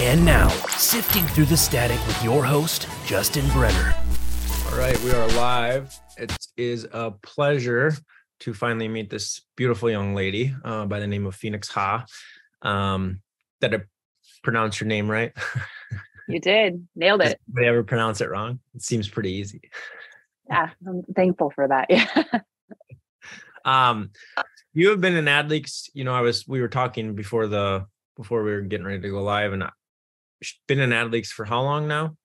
And now, sifting through the static with your host, Justin Brenner. All right, we are live. It is a pleasure to finally meet this beautiful young lady uh, by the name of Phoenix Ha. Um, did I pronounce your name right? You did. Nailed it. Did I ever pronounce it wrong? It seems pretty easy. Yeah, I'm thankful for that. Yeah. Um, you have been in AdLeaks. You know, I was we were talking before the before we were getting ready to go live, and I been in AdLeaks for how long now?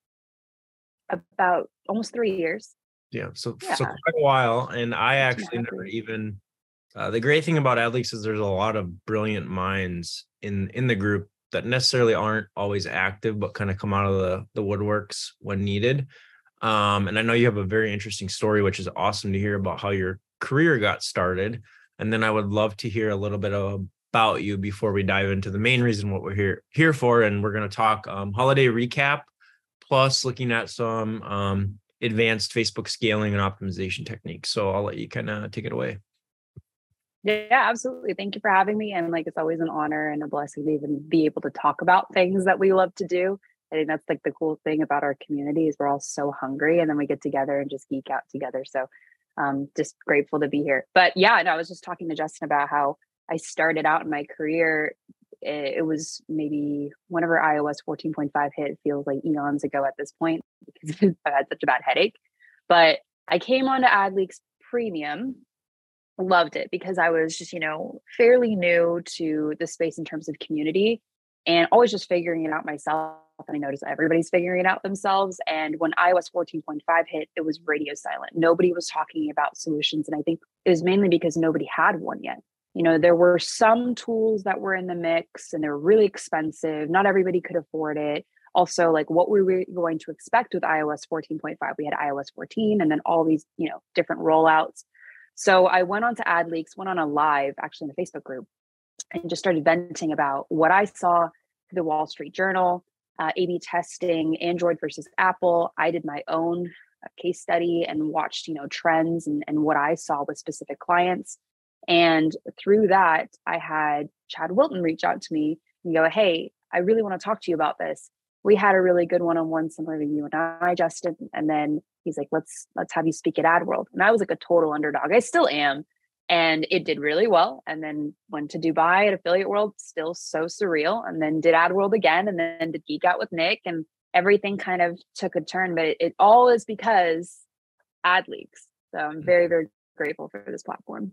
About almost three years. Yeah, so Yeah. so quite a while, and I Two and a actually half never even. Uh, the great thing about AdLeaks is there's a lot of brilliant minds in in the group that necessarily aren't always active, but kind of come out of the the woodworks when needed. Um, and I know you have a very interesting story, which is awesome to hear about how your career got started. And then I would love to hear a little bit about you before we dive into the main reason what we're here here for, and we're going to talk um, holiday recap, plus looking at some um, advanced Facebook scaling and optimization techniques. So I'll let you kind of take it away. Yeah, absolutely. Thank you for having me. And like it's always an honor and a blessing to even be able to talk about things that we love to do. I think that's like the cool thing about our community is we're all so hungry and then we get together and just geek out together. So um just grateful to be here. But yeah, no, I was just talking to Justin about how I started out in my career. It, it was maybe whenever iOS 14.5 hit, it feels like eons ago at this point because I had such a bad headache. But I came onto AdLeaks Premium loved it because I was just, you know, fairly new to the space in terms of community and always just figuring it out myself. And I noticed everybody's figuring it out themselves. And when iOS 14.5 hit, it was radio silent. Nobody was talking about solutions. And I think it was mainly because nobody had one yet. You know, there were some tools that were in the mix and they were really expensive. Not everybody could afford it. Also, like what were we going to expect with iOS 14.5? We had iOS 14 and then all these, you know, different rollouts. So I went on to AdLeaks, went on a live actually in the Facebook group and just started venting about what I saw through the Wall Street Journal, uh, A/B testing, Android versus Apple. I did my own uh, case study and watched, you know, trends and, and what I saw with specific clients. And through that, I had Chad Wilton reach out to me and go, "Hey, I really want to talk to you about this. We had a really good one-on-one similar to you and I, Justin." And then he's like, "Let's let's have you speak at AdWorld." And I was like a total underdog. I still am and it did really well and then went to dubai at affiliate world still so surreal and then did ad world again and then did geek out with nick and everything kind of took a turn but it, it all is because ad leaks so i'm mm-hmm. very very grateful for this platform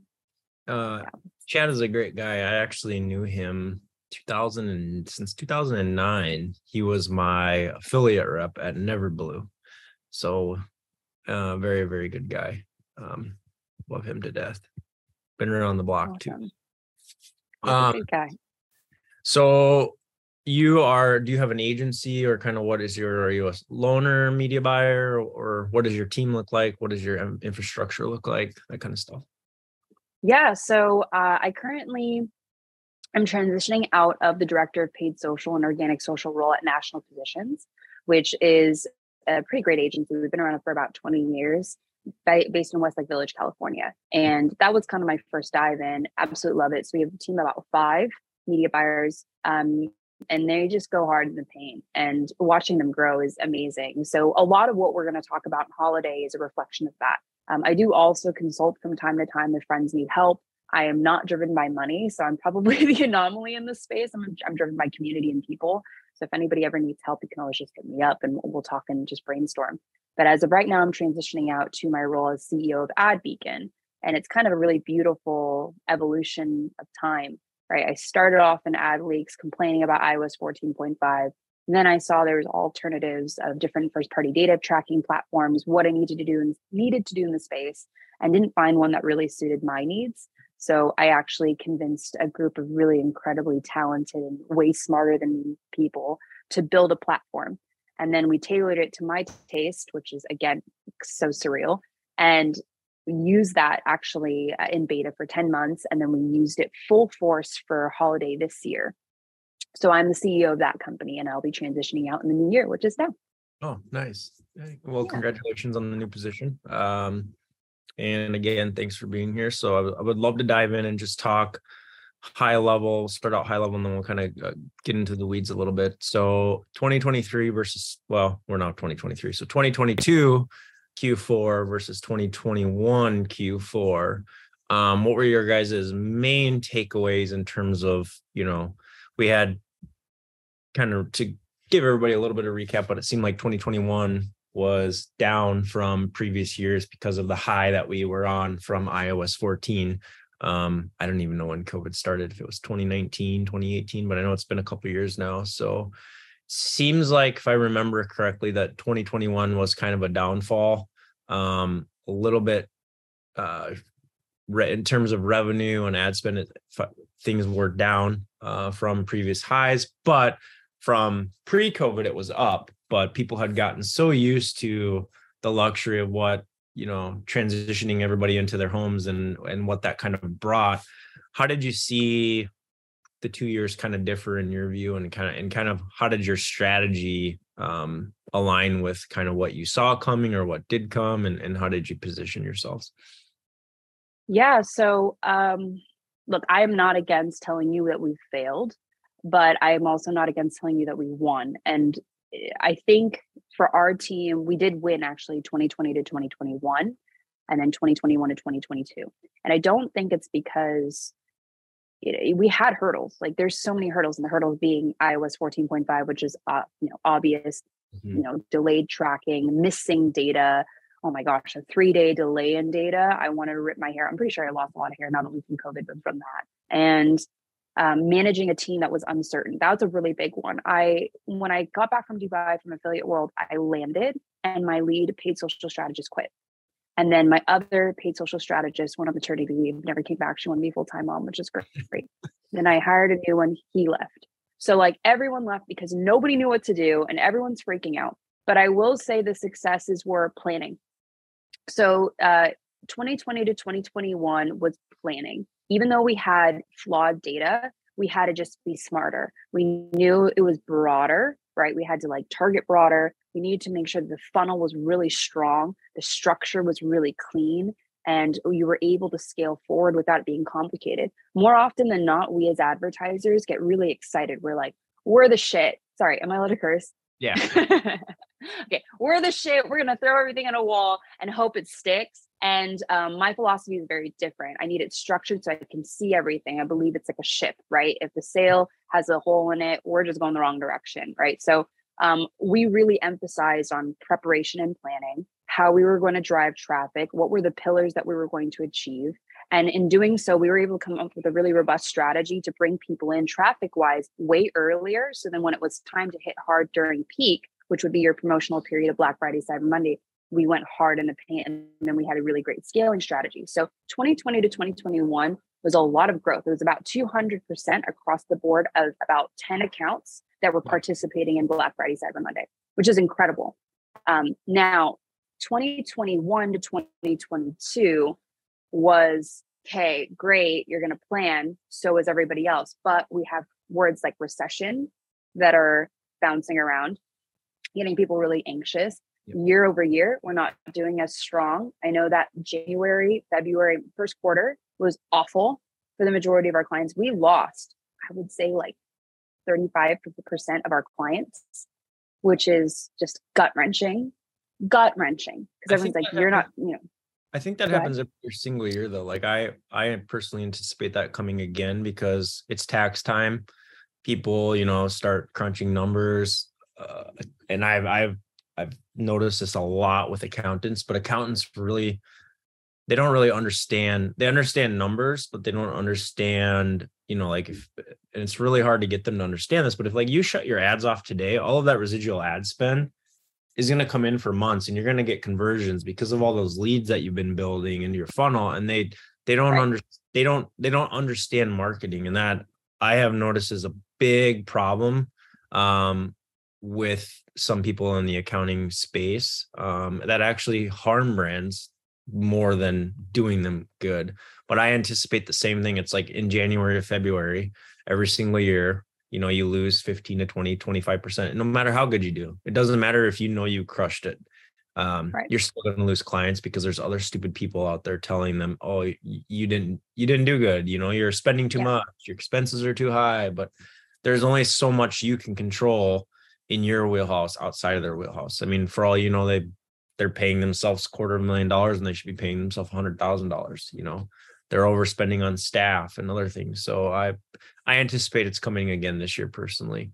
Uh, Chad is a great guy. I actually knew him 2000 and since 2009. He was my affiliate rep at Neverblue. So, uh, very very good guy. Um, love him to death. Been around the block too. Awesome. A Um, guy So you are do you have an agency or kind of what is your are you a loner media buyer or what does your team look like? What does your um, infrastructure look like? That kind of stuff. Yeah, so uh, I currently am transitioning out of the director of paid social and organic social role at National Positions, which is a pretty great agency. We've been around for about 20 years, based in Westlake Village, California. And that was kind of my first dive in. Absolutely love it. So we have a team of about five media buyers. Um, and they just go hard in the paint and watching them grow is amazing. So a lot of what we're going to talk about in holiday is a reflection of that. Um, I do also consult from time to time if friends need help. I am not driven by money, so I'm probably the anomaly in this space. I'm, I'm driven by community and people. So if anybody ever needs help, you can always just hit me up and we'll, talk and just brainstorm. But as of right now, I'm transitioning out to my role as CEO of Ad Beacon, and it's kind of a really beautiful evolution of time. Right, I started off in Ad Leaks complaining about iOS 14.5. And then I saw there was alternatives of different first-party data tracking platforms, what I needed to do and needed to do in the space, and didn't find one that really suited my needs. So I actually convinced a group of really incredibly talented and way smarter than me people to build a platform. And then we tailored it to my taste, which is again so surreal. And used that actually uh, in beta for 10 months. And then we used it full force for holiday this year. So I'm the CEO of that company and I'll be transitioning out in the new year, which is now. Oh, nice. Well, Yeah. congratulations on the new position. Um, and again, thanks for being here. So I would- love to dive in and just talk high level, start out high level, and then we'll kind of uh, get into the weeds a little bit. So 2023 versus, well, we're now 2023. So 2022 Q4 versus 2021 Q4. Um, what were your guys' main takeaways in terms of, you know, we had kind of to give everybody a little bit of recap, but it seemed like 2021 was down from previous years because of the high that we were on from iOS 14. Um, I don't even know when COVID started, if it was 2019, 2018, but I know it's been a couple years now. So seems like if I remember correctly, that 2021 was kind of a downfall. Um, a little bit uh in terms of revenue and ad spend, things were down uh, from previous highs, but from pre-COVID, it was up. But people had gotten so used to the luxury of what you know transitioning everybody into their homes and and what that kind of brought how did you see the two years kind of differ in your view and kind of and kind of how did your strategy um, align with kind of what you saw coming or what did come and, and how did you position yourselves yeah so um look i am not against telling you that we've failed but i am also not against telling you that we won and I think for our team, we did win actually 2020 to 2021 and then 2021 to 2022. And I don't think it's because know, we had hurdles. Like there's so many hurdles, and the hurdles being iOS 14.5, which is uh, you know obvious, mm-hmm. you know delayed tracking, missing data. Oh my gosh, a three day delay in data. I wanted to rip my hair. I'm pretty sure I lost a lot of hair, not only from COVID but from that. And um, managing a team that was uncertain. That was a really big one. I when I got back from Dubai from Affiliate World, I landed and my lead paid social strategist quit. And then my other paid social strategist went on maternity leave, never came back. She wanted to be full time mom, which is great. then I hired a new one. He left. So like everyone left because nobody knew what to do and everyone's freaking out. But I will say the successes were planning. So uh, 2020 to 2021 was planning even though we had flawed data, we had to just be smarter. We knew it was broader, right? We had to like target broader. We needed to make sure the funnel was really strong, the structure was really clean, and you were able to scale forward without it being complicated. More often than not, we as advertisers get really excited. We're like, we're the shit. Sorry, am I allowed to curse? Yeah. okay, we're the shit. We're gonna throw everything at a wall and hope it sticks. And um, my philosophy is very different. I need it structured so I can see everything. I believe it's like a ship, right? If the sail has a hole in it, we're just going the wrong direction, right? So um, we really emphasized on preparation and planning, how we were going to drive traffic, what were the pillars that we were going to achieve. And in doing so, we were able to come up with a really robust strategy to bring people in traffic wise way earlier. So then when it was time to hit hard during peak, which would be your promotional period of Black Friday, Cyber Monday, we went hard in the paint and then we had a really great scaling strategy. So 2020 to 2021 was a lot of growth. It was about 200% across the board of about 10 accounts that were participating in Black Friday, Cyber Monday, which is incredible. Um, now, 2021 to 2022 was okay, great, you're going to plan. So is everybody else. But we have words like recession that are bouncing around, getting people really anxious year over year we're not doing as strong i know that january february first quarter was awful for the majority of our clients we lost i would say like 35% of our clients which is just gut wrenching gut wrenching because everyone's like you're not you know I think that happens every single year though. Like I I personally anticipate that coming again because it's tax time. People, you know, start crunching numbers. Uh, and I've I've I've noticed this a lot with accountants, but accountants really they don't really understand they understand numbers but they don't understand you know like if and it's really hard to get them to understand this but if like you shut your ads off today all of that residual ad spend is going to come in for months and you're going to get conversions because of all those leads that you've been building into your funnel and they they don't right. under they don't they don't understand marketing and that i have noticed is a big problem um with some people in the accounting space um, that actually harm brands more than doing them good. But I anticipate the same thing. It's like in January or February, every single year, you know, you lose 15 to 20, 25%, no matter how good you do. It doesn't matter if you know you crushed it. um, Right. you're still going to lose clients because there's other stupid people out there telling them, "Oh, you didn't, you didn't do good. You know, you're spending too Yeah. much. Your expenses are too high." But there's only so much you can control in your wheelhouse outside of their wheelhouse. I mean, for all you know, they they're paying themselves quarter of a million dollars, and they should be paying themselves a hundred thousand dollars. You know, they're overspending on staff and other things. So I I anticipate it's coming again this year personally.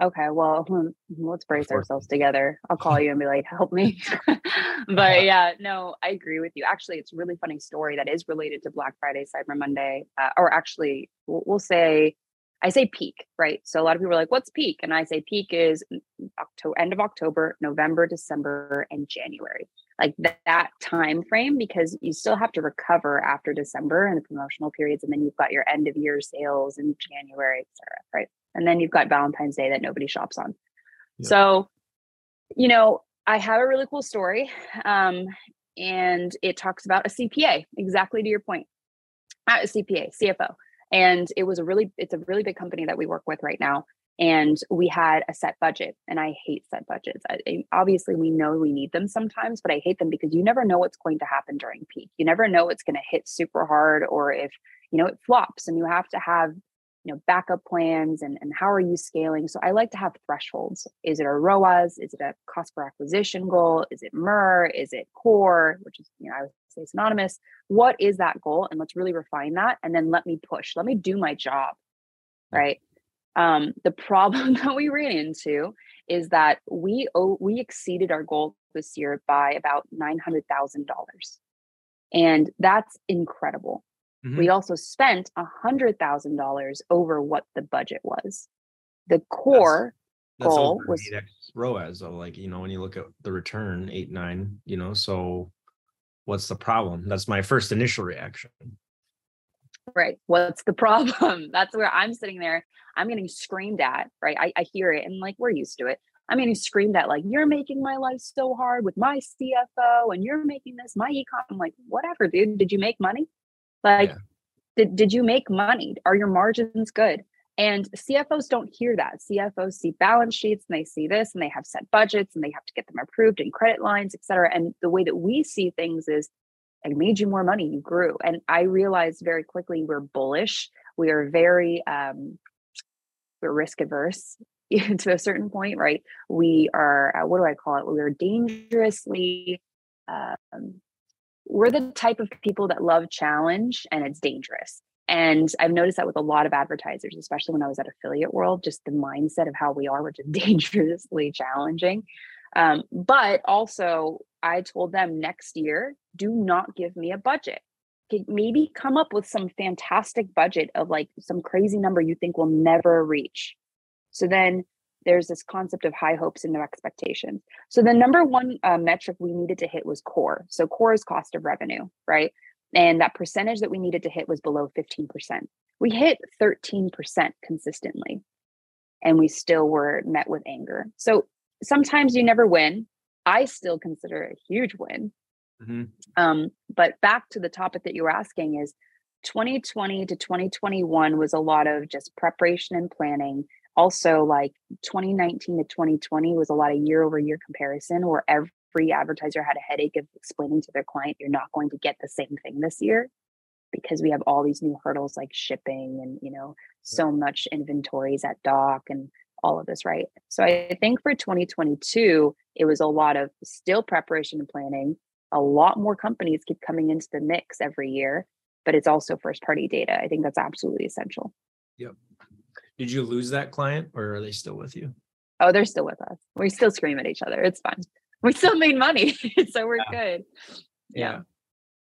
Okay, well, hmm, let's brace ourselves together. I'll call you and be like, "Help me." but yeah, no, I agree with you. Actually, it's a really funny story that is related to Black Friday, Cyber Monday, uh, or actually, we'll, we'll say, I say peak, right? So a lot of people are like, "What's peak?" And I say peak is October, end of October, November, December, and January, like that, that time frame, because you still have to recover after December and the promotional periods, and then you've got your end of year sales in January, et cetera, right? And then you've got Valentine's Day that nobody shops on. Yeah. So, you know, I have a really cool story. Um, and it talks about a CPA, exactly to your point. Not a CPA, CFO. And it was a really, it's a really big company that we work with right now. And we had a set budget, and I hate set budgets. I, obviously, we know we need them sometimes, but I hate them because you never know what's going to happen during peak. You never know it's going to hit super hard, or if you know it flops, and you have to have you know backup plans and, and how are you scaling so i like to have thresholds is it a roas is it a cost per acquisition goal is it mer is it core which is you know i would say synonymous what is that goal? And let's really refine that and then let me push let me do my job right? Um, the problem that we ran into is that we oh, we exceeded our goal this year by about $900000 and that's incredible. We also spent a hundred thousand dollars over what the budget was. The core That's goal over was- 8x ROAS. So like, you know, when you look at the return eight, nine, you know, so what's the problem? That's my first initial reaction. right. What's the problem? That's where I'm sitting there. I'm getting screamed at, right? I, I hear it and like we're used to it. I'm getting screamed at like you're making my life so hard with my CFO and you're making this my econ. I'm like, whatever, dude. Did you make money? Like, Yeah. did, did you make money? Are your margins good? And CFOs don't hear that. CFOs see balance sheets and they see this and they have set budgets and they have to get them approved in credit lines, et cetera. And the way that we see things is I made you more money, you grew. And I realized very quickly we're bullish. We are very um we're risk averse to a certain point, right? We are uh, what do I call it? We are dangerously um we're the type of people that love challenge and it's dangerous. And I've noticed that with a lot of advertisers, especially when I was at Affiliate World, just the mindset of how we are, which is dangerously challenging. Um, but also, I told them next year, do not give me a budget. Maybe come up with some fantastic budget of like some crazy number you think will never reach. So then there's this concept of high hopes and no expectations. So the number one uh, metric we needed to hit was core. So core is cost of revenue, right? And that percentage that we needed to hit was below 15%. We hit 13% consistently, and we still were met with anger. So sometimes you never win. I still consider it a huge win. Mhm. Um, but back to the topic that you were asking is 2020 to 2021 was a lot of just preparation and planning. Also, like 2019 to 2020 was a lot of year over year comparison where every advertiser had a headache of explaining to their client, you're not going to get the same thing this year because we have all these new hurdles like shipping and, you know, so much inventories at dock and all of this, right? So I think for 2022, it was a lot of still preparation and planning. A lot more companies keep coming into the mix every year, but it's also first party data. I think that's absolutely essential. Yep. Did you lose that client or are they still with you? Oh, they're still with us. We still scream at each other. It's fun. We still made money. so we're good. Yeah.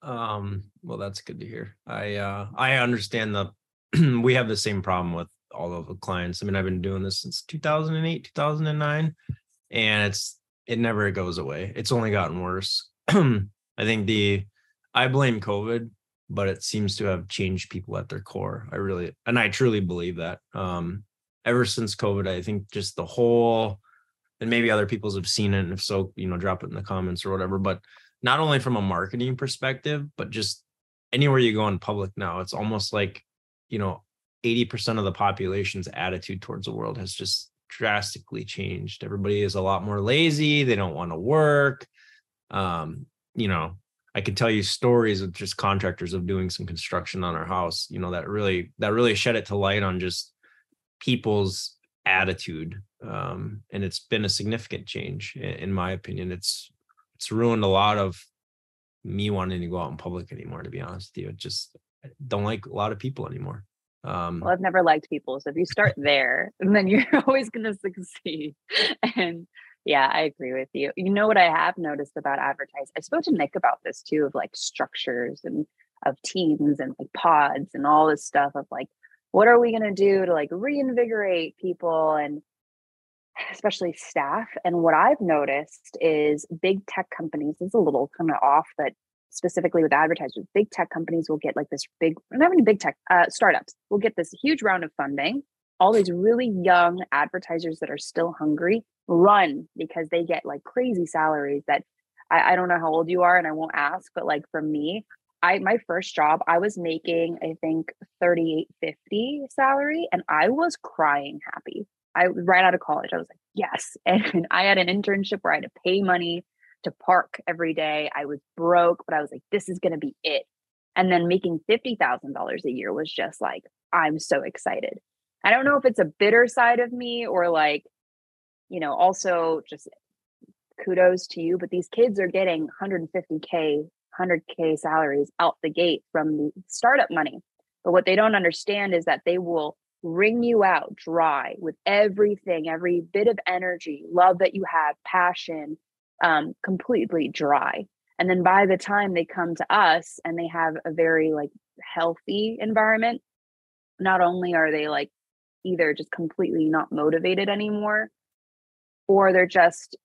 Um, well, that's good to hear. I uh I understand the we have the same problem with all of the clients. I mean, I've been doing this since 2008, 2009, and it's it never goes away. It's only gotten worse. I think the I blame COVID, but it seems to have changed people at their core. I really and I truly believe that. Um ever since COVID, I think just the whole and maybe other people's have seen it, and if so, you know, drop it in the comments or whatever. But not only from a marketing perspective, but just anywhere you go in public now, it's almost like, you know, 80% of the population's attitude towards the world has just drastically changed. Everybody is a lot more lazy. They don't want to work. Um, you know, I can tell you stories of just contractors of doing some construction on our house, you know, that really that really shed it to light on just people's attitude. Um, and it's been a significant change in my opinion. It's it's ruined a lot of me wanting to go out in public anymore, to be honest with you. It just I don't like a lot of people anymore. Um, well, I've never liked people. So if you start there, then you're always going to succeed. And yeah, I agree with you. You know what I have noticed about advertising? I spoke to Nick about this too, of like structures and of teams and like pods and all this stuff of like, what are we going to do to like reinvigorate people and especially staff? And what I've noticed is big tech companies, this is a little kind of off, but specifically with advertisers, big tech companies will get like this big, not even big tech, uh, startups will get this huge round of funding. All these really young advertisers that are still hungry run because they get like crazy salaries that I, I don't know how old you are and I won't ask, but like for me, I my first job, I was making I think 3850 salary and I was crying happy. I right out of college, I was like, yes. And I had an internship where I had to pay money to park every day. I was broke, but I was like, this is to be it. And then making $50,000 a year was just like, I'm so excited. I don't know if it's a bitter side of me or like, you know, also just kudos to you, but these kids are getting 150K, 100K salaries out the gate from the startup money. But what they don't understand is that they will wring you out dry with everything, every bit of energy, love that you have, passion, um, completely dry. And then by the time they come to us and they have a very like healthy environment, not only are they like either just completely not motivated anymore, or they're just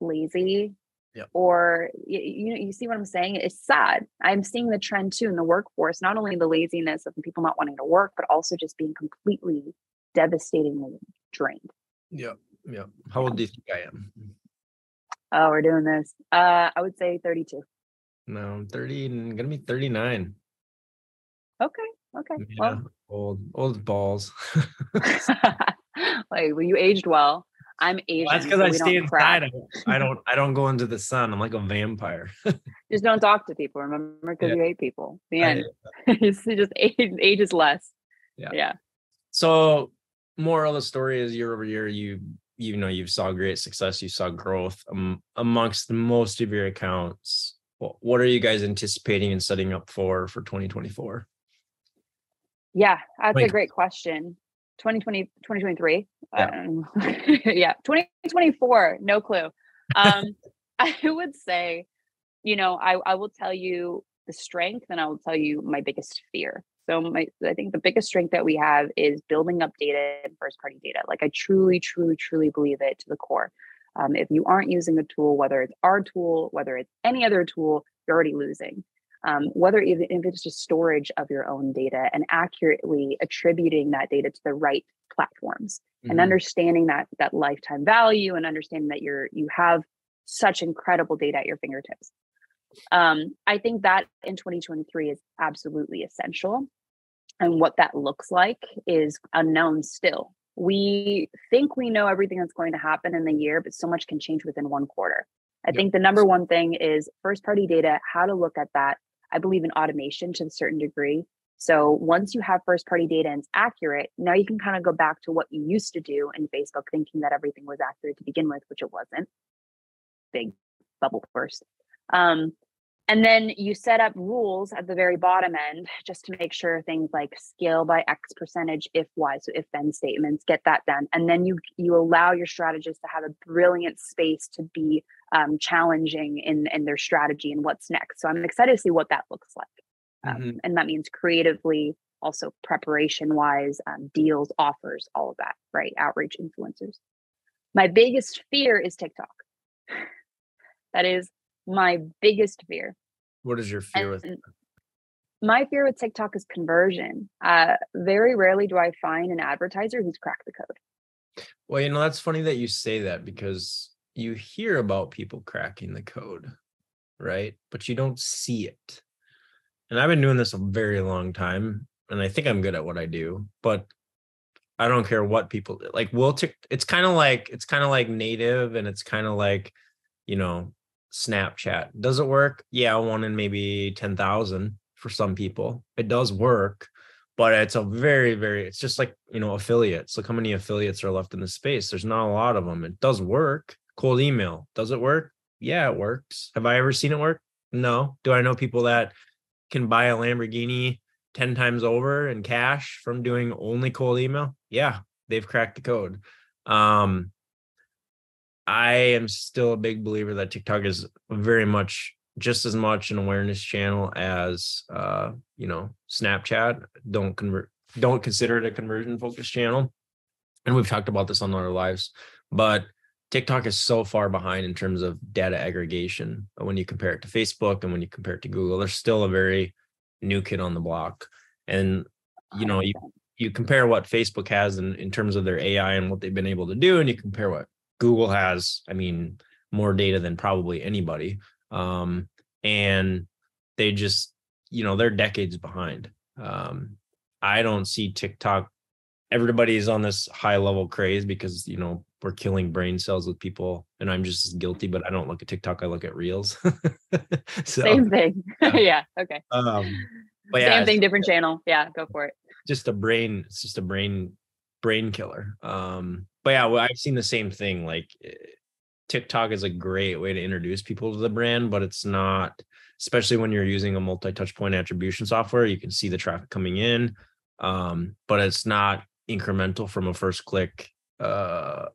lazy Yep. or you, you know you see what i'm saying it's sad i'm seeing the trend too in the workforce not only the laziness of people not wanting to work but also just being completely devastatingly drained yeah yeah how old do you think i am Oh, we're doing this. Uh, I would say 32. no i'm 30 and gonna be 39 Okay. Okay. yeah old old balls like, well, you aged well. I'm Asian. Well, that's because so I stay don't inside. I, I don't. I don't go into the sun. I'm like a vampire. Just don't talk to people. Remember, because Yeah. you hate people. The end. it's just age, age is less. Yeah. Yeah. so, moral of the story is year over year, you you know you saw great success. You saw growth um, amongst most of your accounts. Wh- What are you guys anticipating and setting up for for 2024? Yeah. That's a great question. 2020, 2023. Yeah. Yeah. 2024. No clue. Um, I would say, you know, I, I will tell you the strength and I will tell you my biggest fear. So my I think the biggest strength that we have is building up data and first party data. Like I truly, truly, truly believe it to the core. Um, if you aren't using a tool, whether it's our tool, whether it's any other tool, you're already losing. Um, whether even if it's just storage of your own data and accurately attributing that data to the right platforms and Mhm. understanding that that lifetime value and understanding that you're you have such incredible data at your fingertips um, i think that in 2023 is absolutely essential and what that looks like is unknown still we think we know everything that's going to happen in the year but so much can change within one quarter i Yep. think the number one thing is first party data how to look at that i believe in automation to a certain degree so once you have first party data and it's accurate, now you can kind of go back to what you used to do in Facebook, thinking that everything was accurate to begin with, which it wasn't. Big bubble burst. Um, and then you set up rules at the very bottom end just to make sure things like scale by X percentage if Y, so if then statements get that done. And then you you allow your strategists to have a brilliant space to be um, challenging in in their strategy and what's next. So I'm excited to see what that looks like um, Mhm. and that means creatively also preparation wise um, deals offers all of that right outreach influencers my biggest fear is tiktok that is my biggest fear What is your fear with? my fear with tiktok is conversion uh, very rarely do i find an advertiser who's cracked the code Well, you know that's funny that you say that because you hear about people cracking the code, right? But you don't see it. And I've been doing this a very long time, and I think I'm good at what I do. But I don't care what people like. We'll tick. It's kind of like it's kind of like native, and it's kind of like, you know, Snapchat. Does it work? Yeah, one in maybe ten thousand for some people. It does work, but it's a very very. It's just like you know affiliates. Look how many affiliates are left in the space. There's not a lot of them. It does work. Cold email. Does it work? Yeah, it works. Have I ever seen it work? No. Do I know people that can buy a Lamborghini 10 times over in cash from doing only cold email? Yeah, they've cracked the code. Um, I am still a big believer that TikTok is very much just as much an awareness channel as uh, you know, Snapchat. Don't convert don't consider it a conversion focused channel. And we've talked about this on our lives, but TikTok is so far behind in terms of data aggregation when you compare it to Facebook and when you compare it to Google. They're still a very new kid on the block. And you know, you you compare what Facebook has in, in terms of their AI and what they've been able to do, and you compare what Google has, I mean, more data than probably anybody. Um, and they just, you know, they're decades behind. Um, I don't see TikTok. Everybody's on this high level craze because, you know, we're killing brain cells with people and i'm just as guilty but i don't look at tiktok i look at reels so, same thing yeah. yeah, okay um but yeah, same thing different channel yeah go for it just a brain it's just a brain brain killer um but yeah well, i've seen the same thing like eh, tiktok is a great way to introduce people to the brand but it's not especially when you're using a multi-touch point attribution software you can see the traffic coming in um but it's not incremental from a first click uh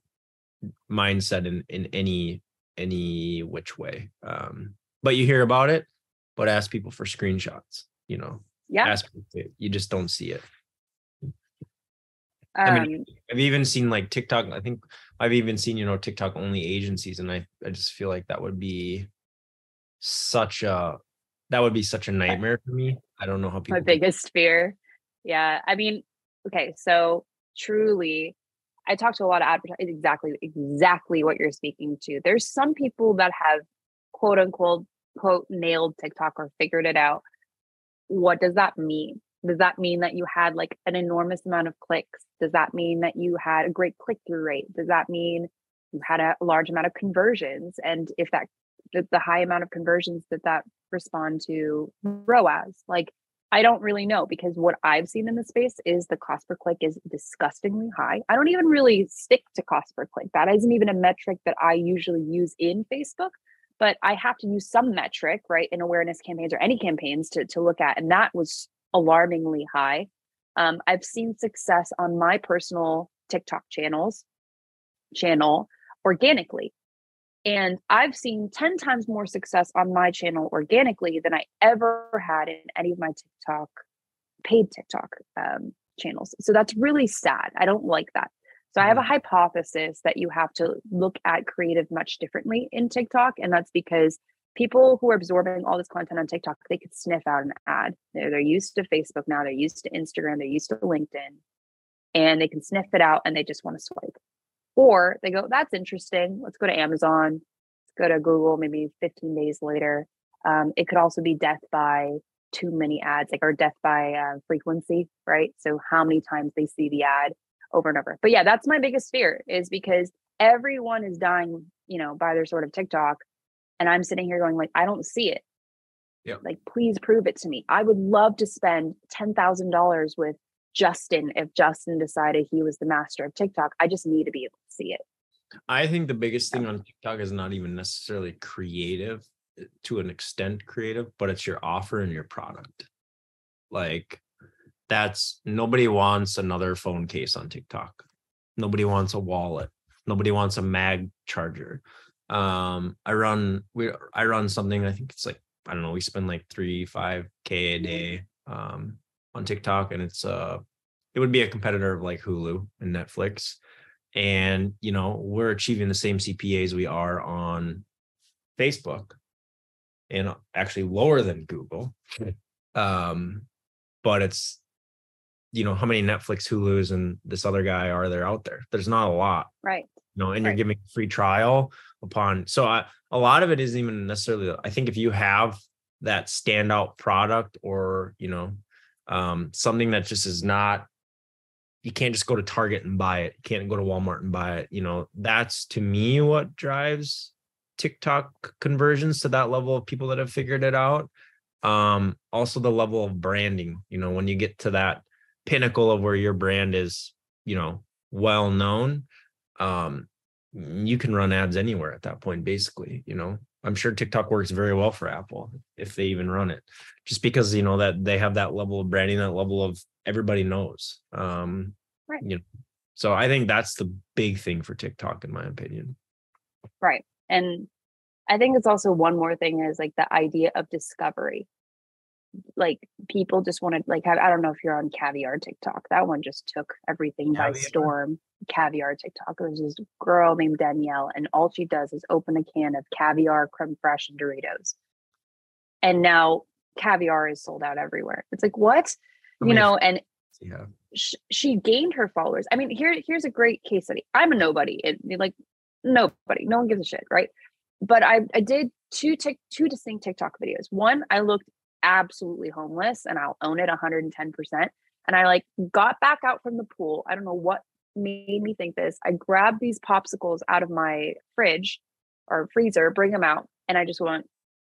mindset in in any any which way. Um, but you hear about it, but ask people for screenshots. You know, yeah, ask you just don't see it. I mean, um I've even seen like TikTok. I think I've even seen you know TikTok only agencies, and I I just feel like that would be such a that would be such a nightmare for me. I don't know how people. My biggest fear. Yeah, I mean, okay, so truly, I talk to a lot of advertisers exactly exactly what you're speaking to. There's some people that have quote unquote quote nailed TikTok or figured it out. What does that mean? Does that mean that you had like an enormous amount of clicks? Does that mean that you had a great click through rate? Does that mean you had a large amount of conversions? And if that the high amount of conversions that that respond to ROAS, like I don't really know because what I've seen in the space is the cost per click is disgustingly high. I don't even really stick to cost per click. That isn't even a metric that I usually use in Facebook, but I have to use some metric, right, in awareness campaigns or any campaigns to, to look at. And that was alarmingly high. Um, I've seen success on my personal TikTok channels, channel organically. And I've seen 10 times more success on my channel organically than I ever had in any of my TikTok, paid TikTok um, channels. So that's really sad. I don't like that. So I have a mm-hmm. hypothesis that you have to look at creative much differently in TikTok. And that's because people who are absorbing all this content on TikTok, they could sniff out an ad. They're, they're used to Facebook now, they're used to Instagram, they're used to LinkedIn, and they can sniff it out and they just want to swipe. Or they go, that's interesting. Let's go to Amazon. Let's go to Google maybe 15 days later. Um, it could also be death by too many ads, like or death by uh, frequency, right? So how many times they see the ad over and over. But yeah, that's my biggest fear is because everyone is dying, you know, by their sort of TikTok. And I'm sitting here going, like, I don't see it. Yeah. Like, please prove it to me. I would love to spend $10,000 with Justin if Justin decided he was the master of TikTok. I just need to be able to see it. I think the biggest thing on TikTok is not even necessarily creative eh, to an extent creative, but it's your offer and your product. Like that's nobody wants another phone case on TikTok. Nobody wants a wallet. Nobody wants a mag charger. Um, I run we I run something, I think it's like, I don't know, we spend like three, five K a day um on TikTok, and it's uh, it would be a competitor of like Hulu and Netflix, and you know we're achieving the same CPAs we are on Facebook, and actually lower than Google. Um, but it's you know how many Netflix, Hulu's, and this other guy are there out there? There's not a lot, right? You know, and right. you're giving free trial upon. So I, a lot of it isn't even necessarily. I think if you have that standout product or you know um, something that just is not you can't just go to Target and buy it. You can't go to Walmart and buy it. You know, that's to me what drives TikTok conversions to that level of people that have figured it out. Um, also the level of branding, you know, when you get to that pinnacle of where your brand is, you know, well known, um, you can run ads anywhere at that point, basically, you know. I'm sure TikTok works very well for Apple if they even run it, just because you know that they have that level of branding, that level of everybody knows. Um, right. You know, so I think that's the big thing for TikTok, in my opinion. Right, and I think it's also one more thing is like the idea of discovery. Like people just wanted like I don't know if you're on caviar TikTok. That one just took everything caviar. by storm caviar TikTok. There's this girl named Danielle, and all she does is open a can of caviar, creme fraiche, and Doritos. And now caviar is sold out everywhere. It's like, what? You know, and yeah. Sh- she gained her followers. I mean, here, here's a great case study. I'm a nobody. It, like nobody. No one gives a shit, right? But I, I did two tick two distinct TikTok videos. One, I looked absolutely homeless, and I'll own it 110. percent And I like got back out from the pool. I don't know what made me think this. I grabbed these popsicles out of my fridge or freezer, bring them out, and I just went,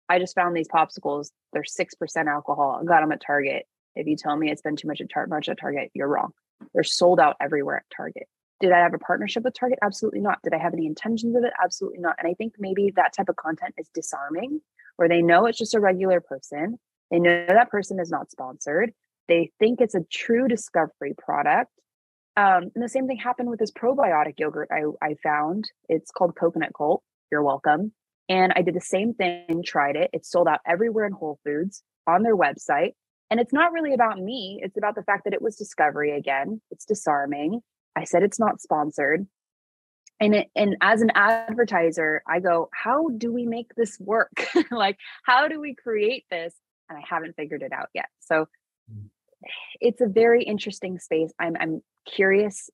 I just found these popsicles. They're 6% alcohol. I got them at Target. If you tell me it's been too much at, tar- much at Target, you're wrong. They're sold out everywhere at Target. Did I have a partnership with Target? Absolutely not. Did I have any intentions of it? Absolutely not. And I think maybe that type of content is disarming, where they know it's just a regular person. They know that person is not sponsored. They think it's a true discovery product um, and the same thing happened with this probiotic yogurt I, I found. It's called Coconut Cult. You're welcome. And I did the same thing, tried it. It's sold out everywhere in Whole Foods on their website. And it's not really about me. It's about the fact that it was discovery again. It's disarming. I said it's not sponsored. And it, and as an advertiser, I go, how do we make this work? like, how do we create this? And I haven't figured it out yet. So mm. it's a very interesting space. I'm I'm curious,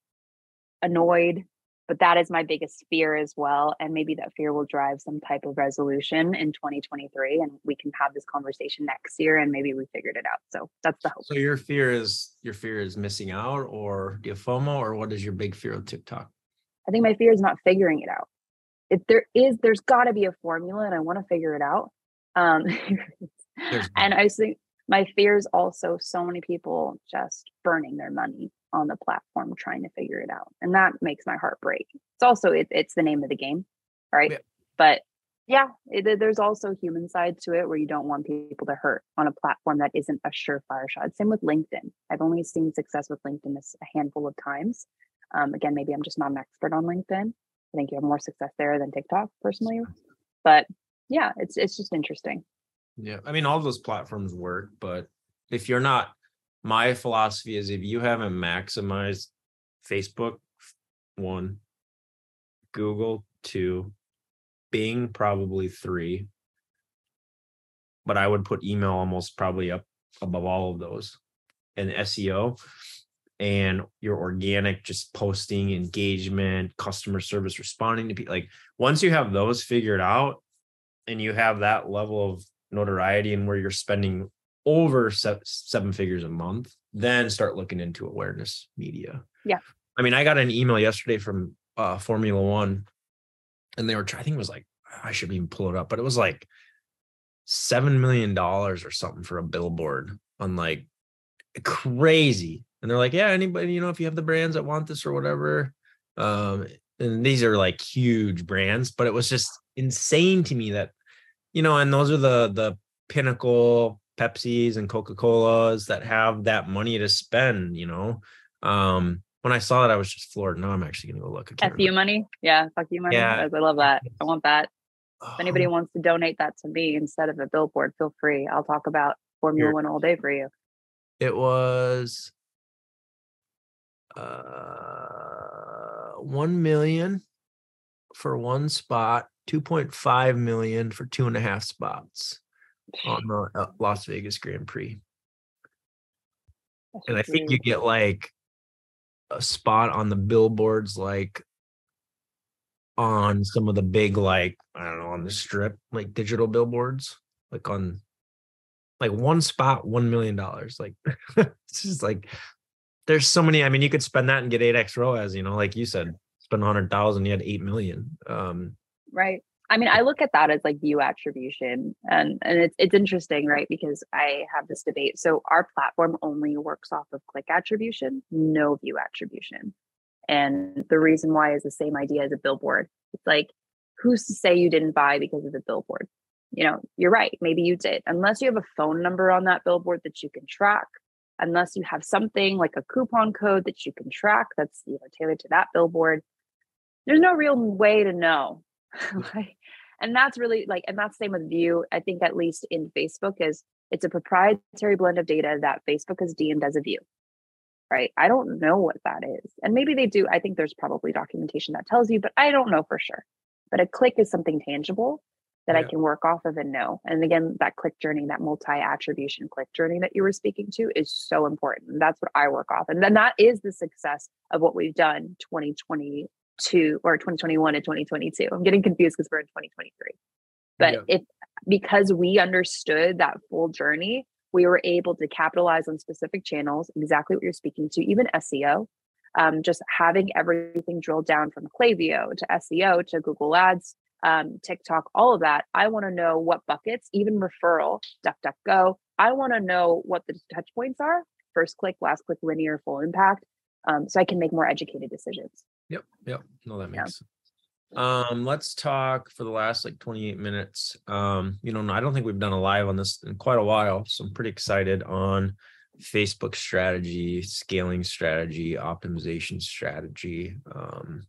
annoyed, but that is my biggest fear as well. And maybe that fear will drive some type of resolution in 2023. And we can have this conversation next year and maybe we figured it out. So that's the hope. So your fear is your fear is missing out or do you FOMO or what is your big fear of TikTok? I think my fear is not figuring it out. If there is, there's gotta be a formula and I want to figure it out. Um, and I think my fear is also so many people just burning their money on the platform trying to figure it out and that makes my heart break. It's also it, it's the name of the game right? Yeah. but yeah it, there's also human side to it where you don't want people to hurt on a platform that isn't a surefire shot. Same with linkedin. I've only seen success with linkedin a handful of times. Um, again maybe i'm just not an expert on linkedin. I think you have more success there than tiktok personally. But yeah it's it's just interesting yeah i mean all those platforms work but if you're not my philosophy is if you haven't maximized Facebook, one, Google, two, Bing, probably three. But I would put email almost probably up above all of those and SEO and your organic just posting engagement customer service responding to people like once you have those figured out and you have that level of notoriety and where you're spending over seven figures a month, then start looking into awareness media. Yeah. I mean, I got an email yesterday from uh, Formula One, and they were, I think it was like, I should even pull it up, but it was like seven million dollars or something for a billboard on like crazy. And they're like, yeah, anybody, you know, if you have the brands that want this or whatever. Um, and these are like huge brands, but it was just insane to me that, you know, and those are the the pinnacle Pepsis and Coca-Colas that have that money to spend, you know. Um, when I saw that, I was just floored. Now I'm actually gonna go look. F you money. Yeah, fuck you money. Yeah. I love that. I want that. If anybody wants to donate that to me instead of a billboard, feel free. I'll talk about Formula One all day for you. It was uh one million for one spot, 2.5 million for two and a half spots on the uh, Las Vegas Grand Prix. and I think you get like a spot on the billboards, like on some of the big, like, I don't know, on the strip, like digital billboards, like on like one spot, $1 million. Like, it's just like there's so many. I mean, you could spend that and get 8x ROAS, you know, like you said, spend 100,000, you had 8 million. Um, right. I mean, I look at that as like view attribution, and and it's it's interesting, right? Because I have this debate. So our platform only works off of click attribution, no view attribution, and the reason why is the same idea as a billboard. It's like, who's to say you didn't buy because of the billboard? You know, you're right. Maybe you did, unless you have a phone number on that billboard that you can track. Unless you have something like a coupon code that you can track that's you know tailored to that billboard, there's no real way to know mm. like, and that's really like, and that's the same with View. I think at least in Facebook is it's a proprietary blend of data that Facebook has deemed as a view. Right. I don't know what that is. And maybe they do. I think there's probably documentation that tells you, but I don't know for sure. But a click is something tangible that yeah. I can work off of and know. And again, that click journey, that multi attribution click journey that you were speaking to is so important. That's what I work off. And then that is the success of what we've done 2020 to or 2021 and 2022. I'm getting confused because we're in 2023. But yeah. if because we understood that full journey, we were able to capitalize on specific channels, exactly what you're speaking to, even SEO. Um, just having everything drilled down from Klaviyo to SEO to Google Ads, um, TikTok, all of that. I want to know what buckets, even referral, DuckDuckGo. I want to know what the touch points are first click, last click, linear, full impact. Um, so I can make more educated decisions. Yep. Yep. No, that makes yeah. um let's talk for the last like 28 minutes. Um, you know, I don't think we've done a live on this in quite a while. So I'm pretty excited on Facebook strategy, scaling strategy, optimization strategy. Um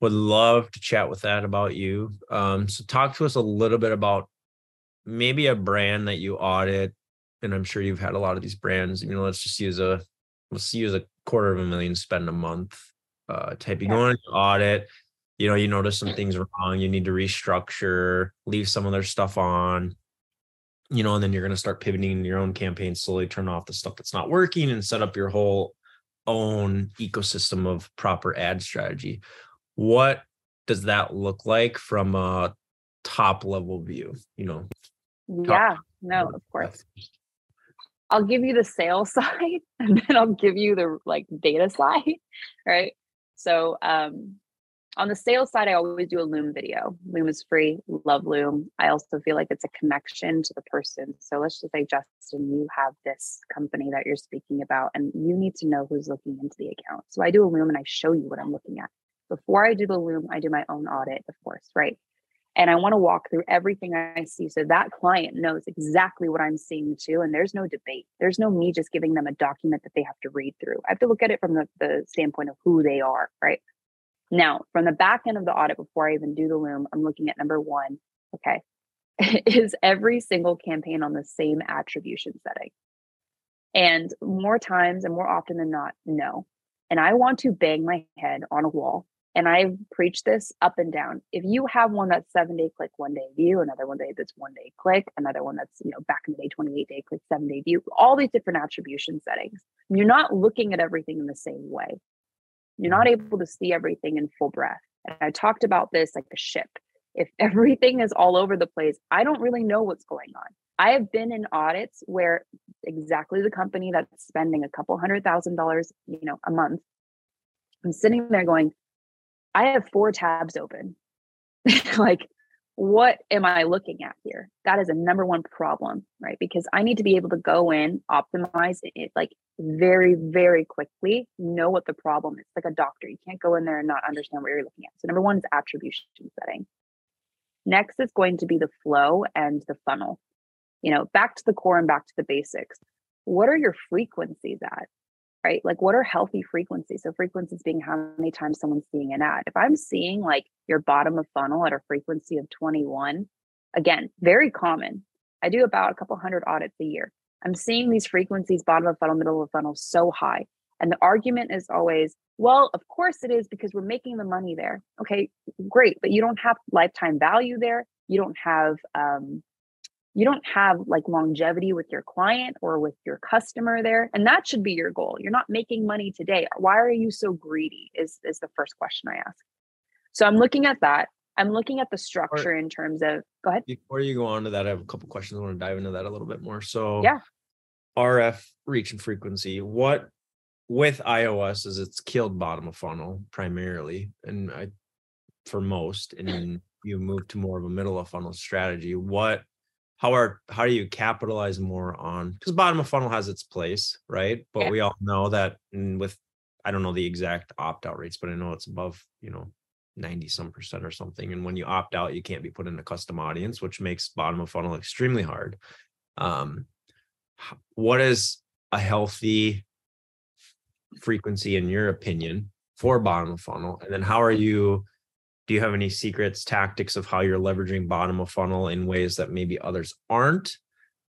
would love to chat with that about you. Um, so talk to us a little bit about maybe a brand that you audit, and I'm sure you've had a lot of these brands. You know, let's just use a let's use a quarter of a million spend a month uh, type. You go on an audit, you know, you notice some things wrong, you need to restructure, leave some of their stuff on, you know, and then you're going to start pivoting your own campaign, slowly turn off the stuff that's not working and set up your whole own ecosystem of proper ad strategy. What does that look like from a top level view? You know, yeah, no, of course. I'll give you the sales side and then I'll give you the like data side, right? So um, on the sales side, I always do a Loom video. Loom is free. Love Loom. I also feel like it's a connection to the person. So let's just say, Justin, you have this company that you're speaking about, and you need to know who's looking into the account. So I do a Loom and I show you what I'm looking at. Before I do the Loom, I do my own audit, of course, right? And I want to walk through everything I see so that client knows exactly what I'm seeing too. And there's no debate. There's no me just giving them a document that they have to read through. I have to look at it from the, the standpoint of who they are, right? Now, from the back end of the audit, before I even do the loom, I'm looking at number one, okay, is every single campaign on the same attribution setting? And more times and more often than not, no. And I want to bang my head on a wall and I preach this up and down. If you have one that's seven day click, one day view, another one day that's one day click, another one that's, you know, back in the day, 28 day click, seven day view, all these different attribution settings, you're not looking at everything in the same way. You're not able to see everything in full breath. And I talked about this like a ship. If everything is all over the place, I don't really know what's going on. I have been in audits where exactly the company that's spending a couple hundred thousand dollars, you know, a month, I'm sitting there going, I have four tabs open. like, what am I looking at here? That is a number one problem, right? Because I need to be able to go in, optimize it like very, very quickly, know what the problem is. Like a doctor, you can't go in there and not understand what you're looking at. So, number one is attribution setting. Next is going to be the flow and the funnel. You know, back to the core and back to the basics. What are your frequencies at? Right? Like, what are healthy frequencies? So, frequencies being how many times someone's seeing an ad. If I'm seeing like your bottom of funnel at a frequency of 21, again, very common. I do about a couple hundred audits a year. I'm seeing these frequencies, bottom of funnel, middle of funnel, so high. And the argument is always, well, of course it is because we're making the money there. Okay, great. But you don't have lifetime value there. You don't have um, you don't have like longevity with your client or with your customer there and that should be your goal. You're not making money today. Why are you so greedy is is the first question i ask. So i'm looking at that. I'm looking at the structure in terms of go ahead. Before you go on to that i have a couple questions. I want to dive into that a little bit more. So yeah. Rf reach and frequency what with iOS is it's killed bottom of funnel primarily, and I for most, and then you move to more of a middle of funnel strategy. What how are how do you capitalize more on because bottom of funnel has its place, right? But yeah. we all know that with I don't know the exact opt out rates, but I know it's above, you know, 90 some percent or something. And when you opt out, you can't be put in a custom audience, which makes bottom of funnel extremely hard. Um, what is a healthy frequency in your opinion for bottom of funnel? And then how are you? Do you have any secrets, tactics of how you're leveraging bottom of funnel in ways that maybe others aren't,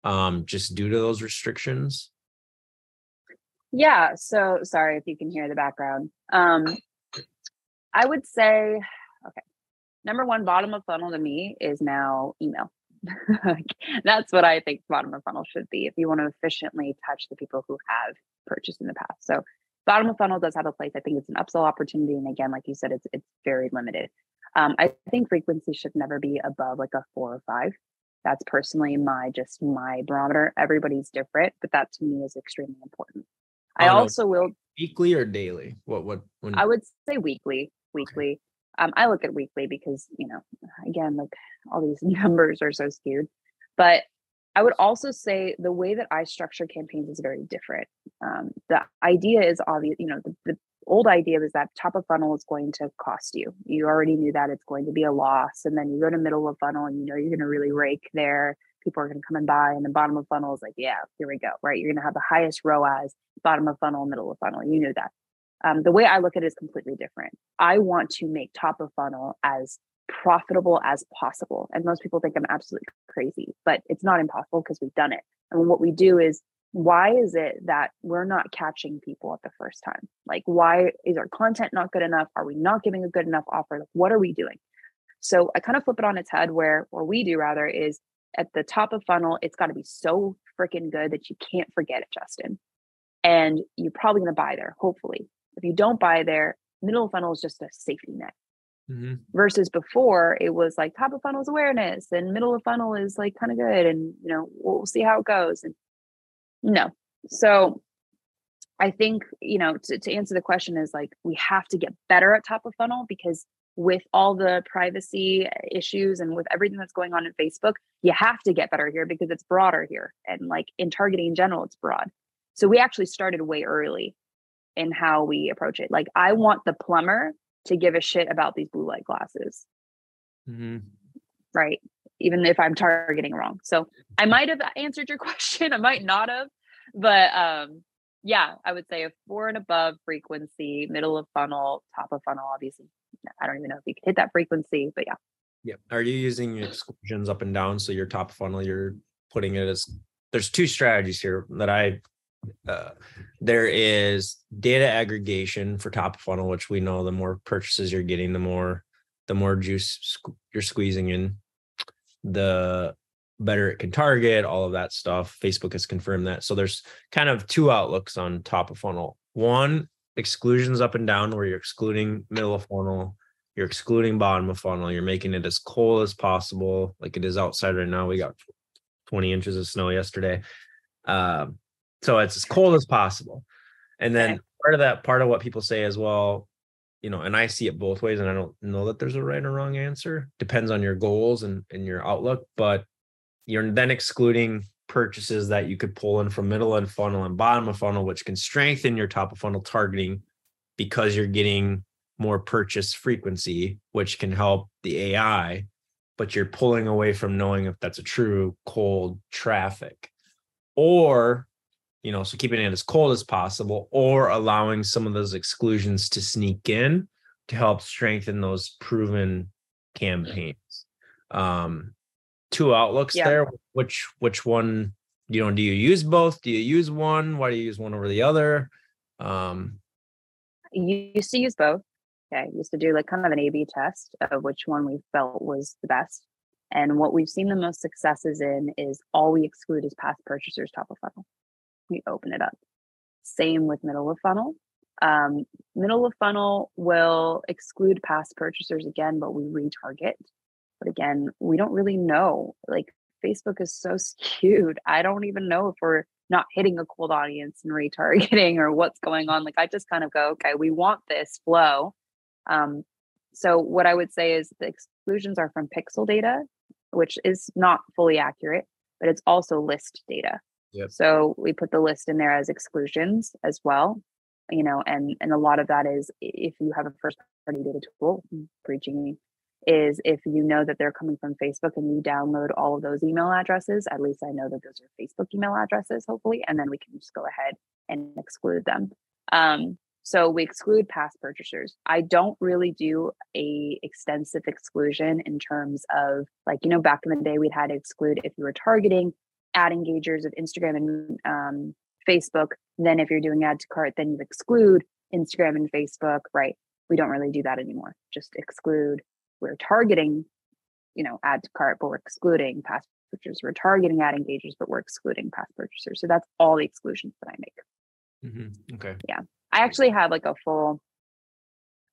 um, just due to those restrictions? Yeah. So sorry if you can hear the background. Um, I would say, okay, number one, bottom of funnel to me is now email. that's what I think bottom of funnel should be if you want to efficiently touch the people who have purchased in the past. So bottom of funnel does have a place. I think it's an upsell opportunity. And again, like you said, it's it's very limited. Um, I think frequency should never be above like a four or five. That's personally my just my barometer. Everybody's different, but that to me is extremely important. I also will weekly or daily. What what? When... I would say weekly. Weekly. Okay. Um, I look at weekly because you know, again, like all these numbers are so skewed. But I would also say the way that I structure campaigns is very different. Um, the idea is obvious. You know, the, the old idea was that top of funnel is going to cost you. You already knew that it's going to be a loss, and then you go to middle of funnel and you know you're going to really rake there people are going to come and buy. And the bottom of funnel is like, yeah, here we go, right? You're going to have the highest ROAS, bottom of funnel, middle of funnel. You know that. Um, the way I look at it is completely different. I want to make top of funnel as profitable as possible. And most people think I'm absolutely crazy, but it's not impossible because we've done it. And what we do is, why is it that we're not catching people at the first time? Like, why is our content not good enough? Are we not giving a good enough offer? Like, what are we doing? So I kind of flip it on its head where, or we do rather, is at the top of funnel, it's got to be so freaking good that you can't forget it, Justin. And you're probably going to buy there, hopefully. If you don't buy there, middle funnel is just a safety net. Mm-hmm. Versus before, it was like top of funnel is awareness and middle of funnel is like kind of good. And, you know, we'll see how it goes. And no. So I think, you know, to, to answer the question is like, we have to get better at top of funnel because with all the privacy issues and with everything that's going on in Facebook, you have to get better here because it's broader here. And like in targeting in general, it's broad. So we actually started way early in how we approach it. Like I want the plumber to give a shit about these blue light glasses. Mm-hmm. Right. Even if I'm targeting wrong. So I might have answered your question. I might not have, but um yeah, I would say a four and above frequency, middle of funnel, top of funnel, obviously I don't even know if you could hit that frequency, but yeah. Yeah. Are you using exclusions up and down? So your top funnel, you're putting it as there's two strategies here that I uh, there is data aggregation for top funnel, which we know the more purchases you're getting, the more the more juice you're squeezing in, the better it can target, all of that stuff. Facebook has confirmed that. So there's kind of two outlooks on top of funnel. One exclusions up and down where you're excluding middle of funnel, you're excluding bottom of funnel, you're making it as cold as possible, like it is outside right now. We got 20 inches of snow yesterday. Um, so it's as cold as possible. And then okay. part of that, part of what people say as well, you know, and I see it both ways, and I don't know that there's a right or wrong answer. Depends on your goals and, and your outlook, but you're then excluding purchases that you could pull in from middle and funnel and bottom of funnel, which can strengthen your top of funnel targeting because you're getting more purchase frequency, which can help the AI, but you're pulling away from knowing if that's a true cold traffic. Or, you know, so keeping it as cold as possible, or allowing some of those exclusions to sneak in to help strengthen those proven campaigns. Um, two outlooks yeah. there which which one you know do you use both? Do you use one? Why do you use one over the other? Um you used to use both. Okay used to do like kind of an a b test of which one we felt was the best. And what we've seen the most successes in is all we exclude is past purchasers top of funnel we open it up same with middle of funnel um, middle of funnel will exclude past purchasers again but we retarget but again, we don't really know. Like Facebook is so skewed. I don't even know if we're not hitting a cold audience and retargeting or what's going on. Like I just kind of go, okay, we want this flow. Um, so what I would say is the exclusions are from pixel data, which is not fully accurate, but it's also list data. Yep. So we put the list in there as exclusions as well, you know, and and a lot of that is if you have a first party data tool, preaching is if you know that they're coming from Facebook and you download all of those email addresses, at least I know that those are Facebook email addresses, hopefully, and then we can just go ahead and exclude them. Um, so we exclude past purchasers. I don't really do a extensive exclusion in terms of like, you know, back in the day we'd had to exclude if you were targeting ad engagers of Instagram and um, Facebook. Then if you're doing add to cart, then you exclude Instagram and Facebook, right? We don't really do that anymore. Just exclude we're targeting, you know, add to cart, but we're excluding past purchasers. We're targeting ad engagers, but we're excluding past purchasers. So that's all the exclusions that I make. Mm-hmm. Okay. Yeah. I actually have like a full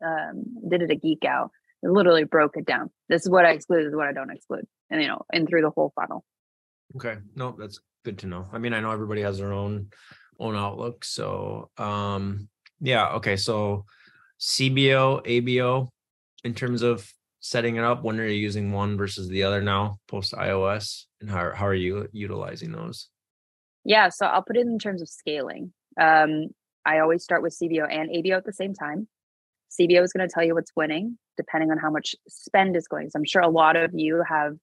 um did it a geek out. It literally broke it down. This is what I exclude, this is what I don't exclude. And you know, and through the whole funnel. Okay. No, that's good to know. I mean, I know everybody has their own own outlook. So um yeah, okay. So CBO, ABO in terms of setting it up? When are you using one versus the other now post iOS? And how, how are you utilizing those? Yeah, so I'll put it in terms of scaling. Um, I always start with CBO and ABO at the same time. CBO is going to tell you what's winning depending on how much spend is going. So I'm sure a lot of you have,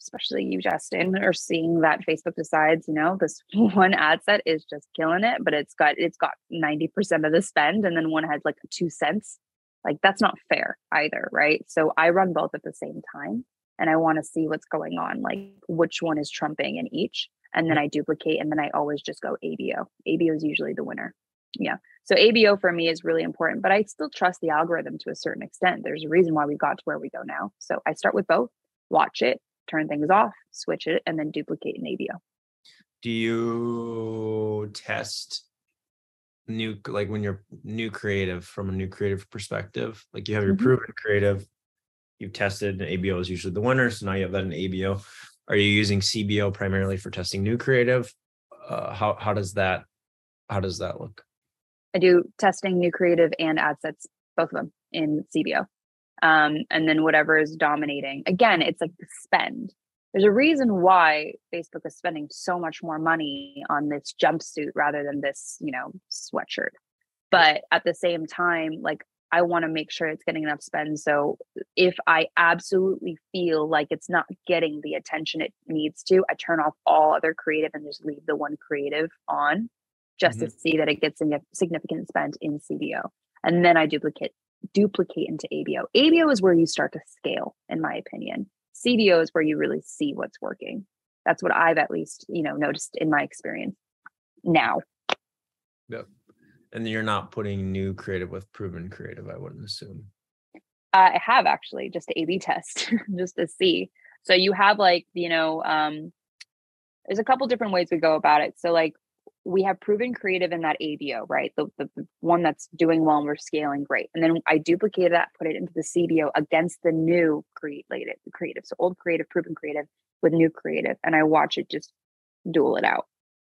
especially you, Justin, are seeing that Facebook decides, you know, this one ad set is just killing it, but it's got it's got 90% of the spend, and then one had like two cents like that's not fair either, right? So I run both at the same time and I want to see what's going on, like which one is trumping in each. And then I duplicate and then I always just go ABO. ABO is usually the winner. Yeah. So ABO for me is really important, but I still trust the algorithm to a certain extent. There's a reason why we got to where we go now. So I start with both, watch it, turn things off, switch it, and then duplicate an ABO. Do you test new like when you're new creative from a new creative perspective? Like you have your mm-hmm. proven creative you've tested and abo is usually the winner so now you have that in abo are you using cbo primarily for testing new creative? Uh, how how does that how does that look? I do testing new creative and ad sets both of them in cbo um, and then whatever is dominating again it's like the spend there's a reason why Facebook is spending so much more money on this jumpsuit rather than this, you know, sweatshirt. But at the same time, like I want to make sure it's getting enough spend. So if I absolutely feel like it's not getting the attention it needs to, I turn off all other creative and just leave the one creative on just mm-hmm. to see that it gets significant spend in CBO. And then I duplicate duplicate into ABO. ABO is where you start to scale, in my opinion. CBO is where you really see what's working. That's what I've at least, you know, noticed in my experience now. Yep. And you're not putting new creative with proven creative, I wouldn't assume. I have actually just to A/B test, just to see. So you have like, you know, um, there's a couple different ways we go about it. So like we have proven creative in that ABO, right? The, the, the, one that's doing well and we're scaling great. And then I duplicated that, put it into the CBO against the new creative, creative. So old creative, proven creative with new creative. And I watch it just duel it out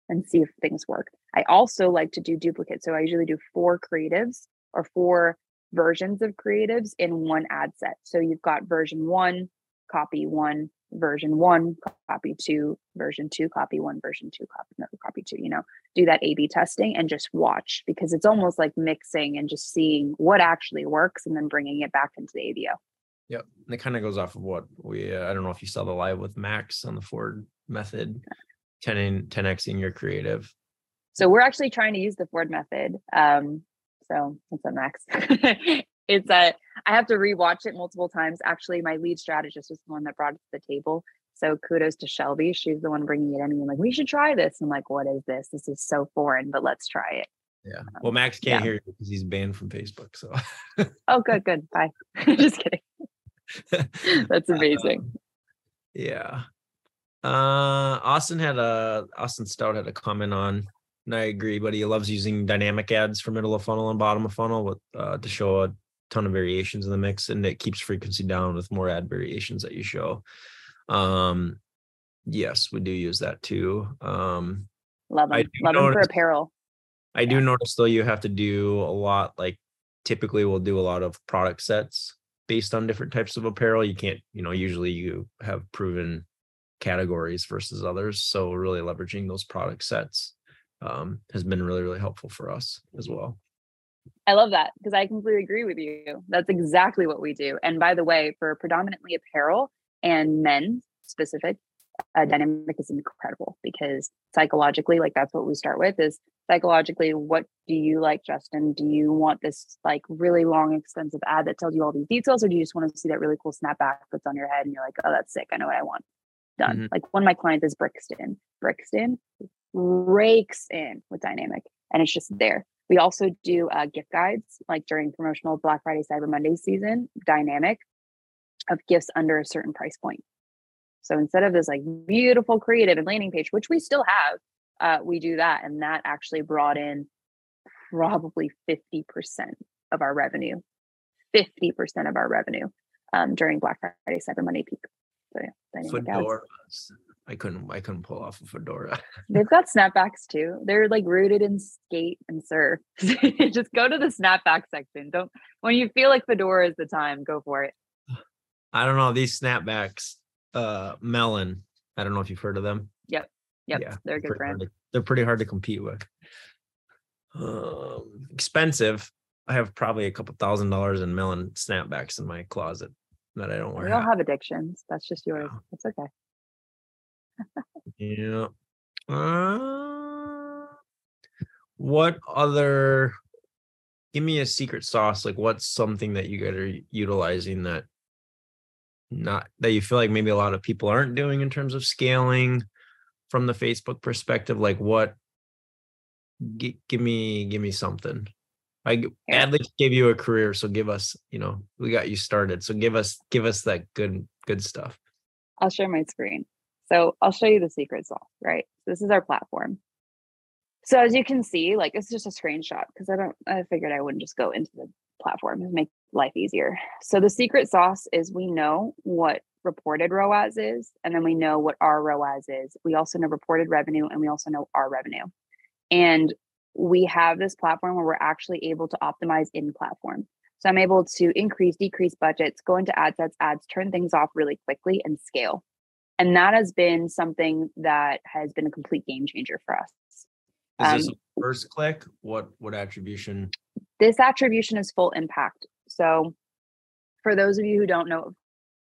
and see if things work. I also like to do duplicates. So I usually do four creatives or four versions of creatives in one ad set. So you've got version one, copy one, version one, copy two, version two, copy one, version two, copy another, copy two, you know, do that A B testing and just watch because it's almost like mixing and just seeing what actually works and then bringing it back into the ABO. Yep. And it kind of goes off of what we, uh, I don't know if you saw the live with Max on the Ford method, 10 in 10xing your creative. So we're actually trying to use the Ford method. Um, so what's up, Max? it's a I have to rewatch it multiple times. Actually, my lead strategist was the one that brought it to the table. So kudos to Shelby. She's the one bringing it in. And like, we should try this. I'm like, what is this? This is so foreign, but let's try it. Yeah. Um, well, Max can't yeah. hear you because he's banned from Facebook. So. oh, good, good. Bye. Just kidding. That's amazing. Um, yeah. Uh, Austin had a Austin Stout had a comment on, and I agree, but he loves using dynamic ads for middle of funnel and bottom of funnel with uh, to show a ton of variations in the mix and it keeps frequency down with more ad variations that you show um yes we do use that too um Love them. Love them for apparel. I do notice though you have to do a lot like typically we'll do a lot of product sets based on different types of apparel. You can't, you know, usually you have proven categories versus others. So really leveraging those product sets um, has been really, really helpful for us as well. I love that because I completely agree with you. That's exactly what we do. And by the way, for predominantly apparel and men specific, uh, dynamic is incredible because psychologically, like that's what we start with is psychologically, what do you like, Justin? Do you want this like really long, expensive ad that tells you all these details, or do you just want to see that really cool snapback that's on your head and you're like, oh, that's sick. I know what I want. Done. Mhm. Like one of my clients is Brixton. Brixton rakes in with dynamic and it's just there. We also do uh, gift guides like during promotional Black Friday, Cyber Monday season, dynamic of gifts under a certain price point. So instead of this like beautiful creative and landing page, which we still have, uh, we do that. And that actually brought in probably 50% of our revenue, 50% of our revenue um, during Black Friday, Cyber Monday peak. So yeah, dynamic. I couldn't I couldn't pull off a fedora. They've got snapbacks too. They're like rooted in skate and surf. Just go to the snapback section. Don't when you feel like fedora is the time, go for it. I don't know these snapbacks. Uh, Melin. I don't know if you've heard of them. Yep, Yep. Yeah, they're a good brand. to- they're pretty hard to compete with. Um, expensive. I have probably a couple thousand dollars in Melin snapbacks in my closet that I don't wear. We all have addictions. That's just yours. It's okay. Yeah. Uh, what other? Give me a secret sauce. Like, what's something that you guys are utilizing that not that you feel like maybe a lot of people aren't doing in terms of scaling from the Facebook perspective? Like, what? G- give me, give me something. I g- Yeah. at least gave you a career, so give us. You know, we got you started, so give us, give us that good, good stuff. I'll share my screen. So I'll show you the secret sauce, right? This is our platform. So as you can see, like it's just a screenshot because I don't I figured I wouldn't just go into the platform and make life easier. So the secret sauce is we know what reported ROAS is, and then we know what our ROAS is. We also know reported revenue and we also know our revenue. And we have this platform where we're actually able to optimize in platform. So I'm able to increase, decrease budgets, go into ad sets, ads, turn things off really quickly and scale. And that has been something that has been a complete game changer for us. Is this Um, a first click? What what attribution? This attribution is full impact. So, for those of you who don't know what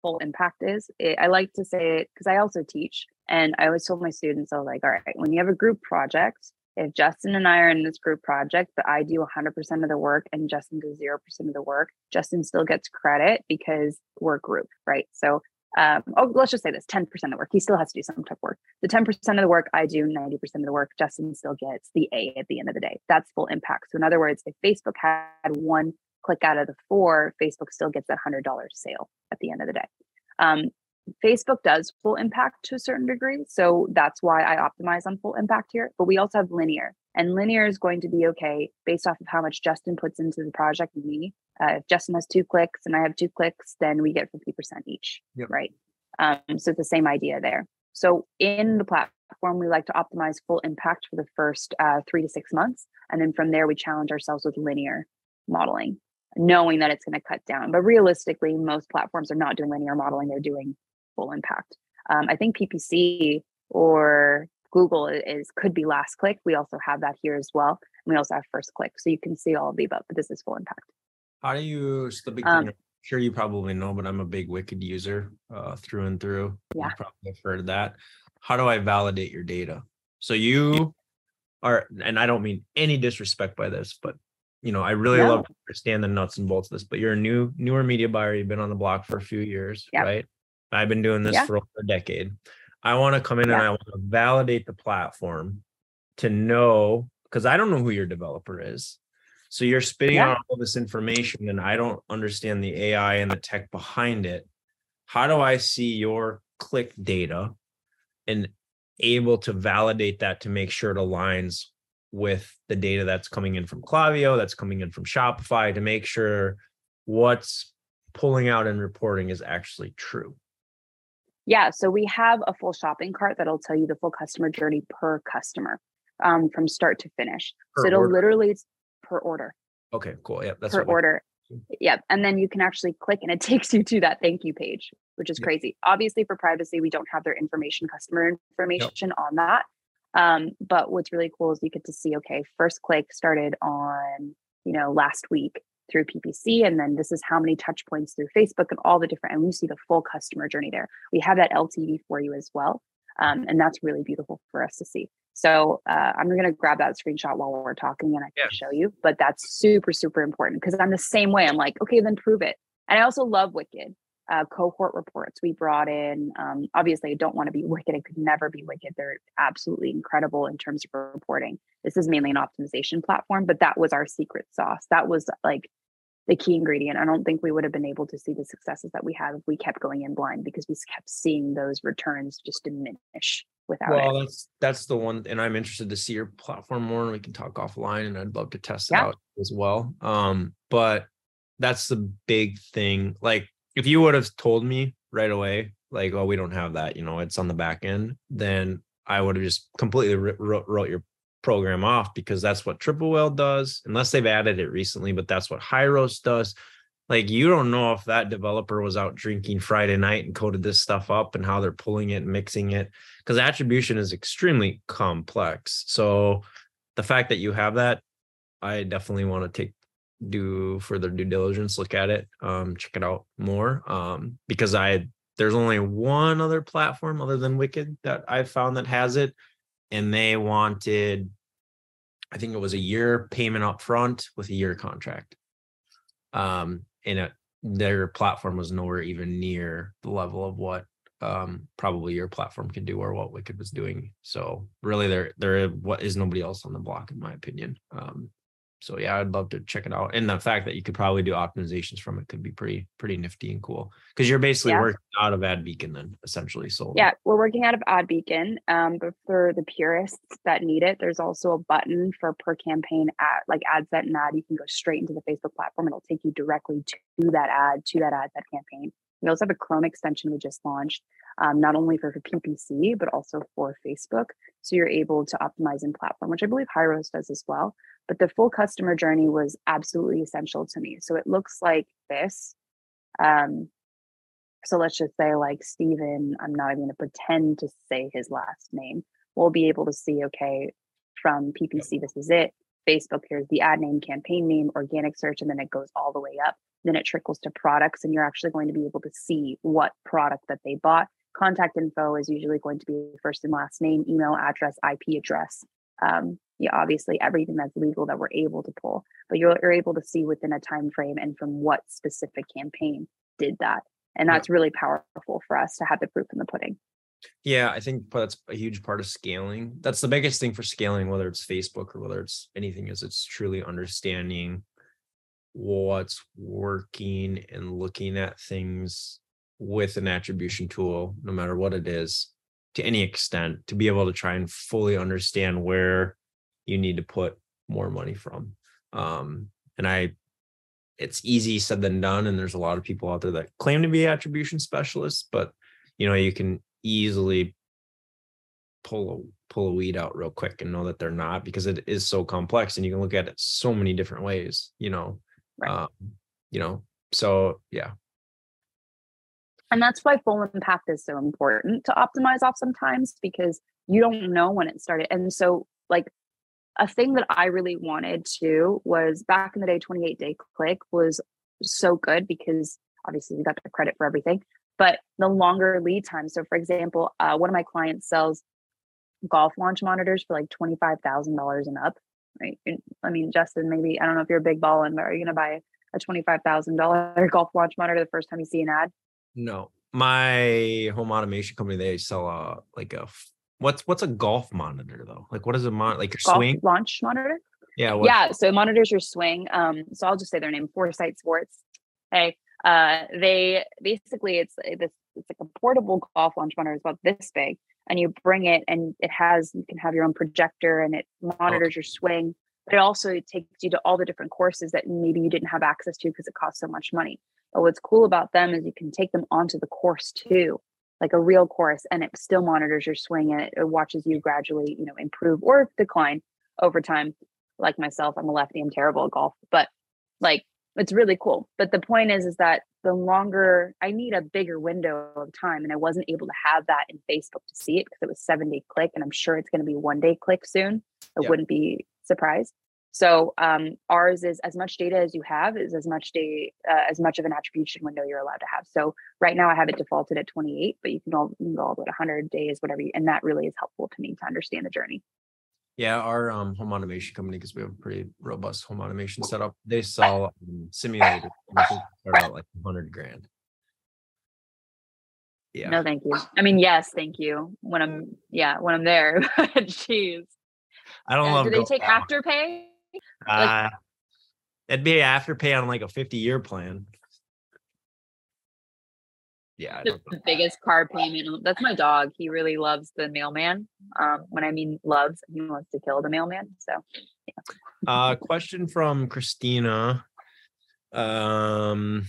full impact is, it, I like to say it because I also teach. And I always told my students, I was like, all right, when you have a group project, if Justin and I are in this group project, but I do 100% of the work and Justin does 0% of the work, Justin still gets credit because we're a group, right? So, um, oh, let's just say this 10% of the work. He still has to do some tough work. The 10% of the work I do, 90% of the work, Justin still gets the A at the end of the day. That's full impact. So, in other words, if Facebook had one click out of the four, Facebook still gets that $100 sale at the end of the day. Um, Facebook does full impact to a certain degree. So that's why I optimize on full impact here. But we also have linear, and linear is going to be okay based off of how much Justin puts into the project and me. Uh, if Justin has two clicks and I have two clicks, then we get 50% each. Yep. Right. Um, so it's the same idea there. So in the platform, we like to optimize full impact for the first uh, three to six months. And then from there, we challenge ourselves with linear modeling, knowing that it's going to cut down. But realistically, most platforms are not doing linear modeling, they're doing full impact. Um, I think PPC or Google is could be last click. We also have that here as well. And we also have first click. So you can see all of the above, but this is full impact. How do you? So the big Um, thing. I'm sure you probably know, but I'm a big Wicked user uh, through and through. You Yeah. probably have heard of that. How do I validate your data? So you are, and I don't mean any disrespect by this, but you know, I really No. love to understand the nuts and bolts of this. But you're a new, newer media buyer. You've been on the block for a few years, Yep. right? I've been doing this Yeah. for over a decade. I want to come in and I want to validate the platform to know because I don't know who your developer is. So you're spitting Yeah. out all this information and I don't understand the AI and the tech behind it. How do I see your click data and able to validate that to make sure it aligns with the data that's coming in from Klaviyo, that's coming in from Shopify to make sure what's pulling out and reporting is actually true? Yeah, so we have a full shopping cart that'll tell you the full customer journey per customer. um, from start to finish. Per so it'll order. literally per order, Okay, cool. Yeah, that's per order. Yep. And then you can actually click and it takes you to that thank you page, which is crazy. Obviously, for privacy, we don't have their information, customer information on that. Um, but what's really cool is you get to see, okay, first click started on, you know, last week through PPC, and then this is how many touch points through Facebook and all the different, and we see the full customer journey there. We have that LTV for you as well. Um, and that's really beautiful for us to see. So uh, I'm going to grab that screenshot while we're talking and I can Yeah. show you. But that's super, super important because I'm the same way. I'm like, okay, then prove it. And I also love Wicked uh, cohort reports. We brought in, um, obviously, I don't want to be Wicked. I could never be Wicked. They're absolutely incredible in terms of reporting. This is mainly an optimization platform, but that was our secret sauce. That was like the key ingredient. I don't think we would have been able to see the successes that we have if we kept going in blind because we kept seeing those returns just diminish without Well, it. that's that's the one, and I'm interested to see your platform more, and we can talk offline, and I'd love to test it Yeah. out as well. Um, but that's the big thing. Like, if you would have told me right away, like, oh, we don't have that, you know, it's on the back end, then I would have just completely wrote, wrote your program off because that's what Triple Whale does, unless they've added it recently. But that's what Roast does. Like, you don't know if that developer was out drinking Friday night and coded this stuff up and how they're pulling it and mixing it because attribution is extremely complex. So the fact that you have that, I definitely want to take do further due diligence, look at it, um, check it out more. Um, because I there's only one other platform other than Wicked that I've found that has it, and they wanted, I think it was a year payment up front with a year contract. Um, and it, their platform was nowhere even near the level of what um probably your platform can do or what wicked was doing so really there there what is nobody else on the block in my opinion um so yeah i'd love to check it out and the fact that you could probably do optimizations from it could be pretty pretty nifty and cool because you're basically Yeah. working out of ad beacon then essentially so Yeah, we're working out of Ad Beacon. Um, but for the purists that need it, there's also a button for per campaign ad, like ad set and ad. You can go straight into the Facebook platform. It'll take you directly to that ad, to that ad set campaign. We also have a Chrome extension we just launched, um, not only for, for PPC, but also for Facebook. So you're able to optimize in platform, which I believe Hyros does as well. But the full customer journey was absolutely essential to me. So it looks like this. Um, so let's just say like Steven, I'm not even going to pretend to say his last name. We'll be able to see, okay, from PPC, this is it. Facebook, here's the ad name, campaign name, organic search, and then it goes all the way up. Then it trickles to products, and you're actually going to be able to see what product that they bought. Contact info is usually going to be first and last name, email address, IP address. Um, yeah, obviously everything that's legal that we're able to pull, but you're, you're able to see within a time frame and from what specific campaign did that and Yeah. that's really powerful for us to have the proof in the pudding Yeah, I think that's a huge part of scaling. That's the biggest thing for scaling, whether it's Facebook or whether it's anything, is it's truly understanding what's working and looking at things with an attribution tool, no matter what it is, to any extent, to be able to try and fully understand where you need to put more money from. Um, and I it's easy said than done. And there's a lot of people out there that claim to be attribution specialists, but you know, you can easily pull a pull a weed out real quick and know that they're not because it is so complex and you can look at it so many different ways, you know. Right. Um, you know, so yeah. and that's why full impact is so important to optimize off sometimes because you don't know when it started and so like a thing that i really wanted to was back in the day 28 day click was so good because obviously we got the credit for everything but the longer lead time. So for example uh, one of my clients sells golf launch monitors for like $25000 and up right? I mean justin maybe i don't know if you're a big ball in, but are you going to buy a $25000 golf launch monitor the first time you see an ad? No. My home automation company, they sell a like a what's what's a golf monitor though? Like what is a mon like your golf swing? launch monitor. Yeah, what, Yeah, so it monitors your swing. Um, so I'll just say their name, Foresight Sports. Hey, uh, they basically it's this it's like a portable golf launch monitor. It's about this big, and you bring it, and it has you can have your own projector, and it monitors your swing. But it also takes you to all the different courses that maybe you didn't have access to because it costs so much money. But what's cool about them is you can take them onto the course too. Like a real course and it still monitors your swing and it, it watches you gradually, you know, improve or decline over time. Like myself, I'm a lefty, I'm terrible at golf, but like it's really cool. But the point is, is that the longer I need a bigger window of time, and I wasn't able to have that in Facebook to see it because it was seven day click, and I'm sure it's going to be one day click soon. I wouldn't be surprised. So um, ours is as much data as you have is as much day uh, as much of an attribution window you're allowed to have. So right now I have it defaulted at 28, but you can all you can go all the way to 100 days, whatever. You, and that really is helpful to me to understand the journey. Yeah, our um, home automation company, because we have a pretty robust home automation setup, they sell um, simulators. start out like 100 grand. Yeah. No, thank you. I mean, yes, thank you. When I'm, yeah, when I'm there. Jeez. I don't love. Do they take afterpay? Uh, it'd be afterpay on like a 50 year plan. Yeah, the, the biggest car payment. That's my dog. He really loves the mailman. Um, when I mean loves, he wants to kill the mailman. So, yeah. uh, question from Christina. Um,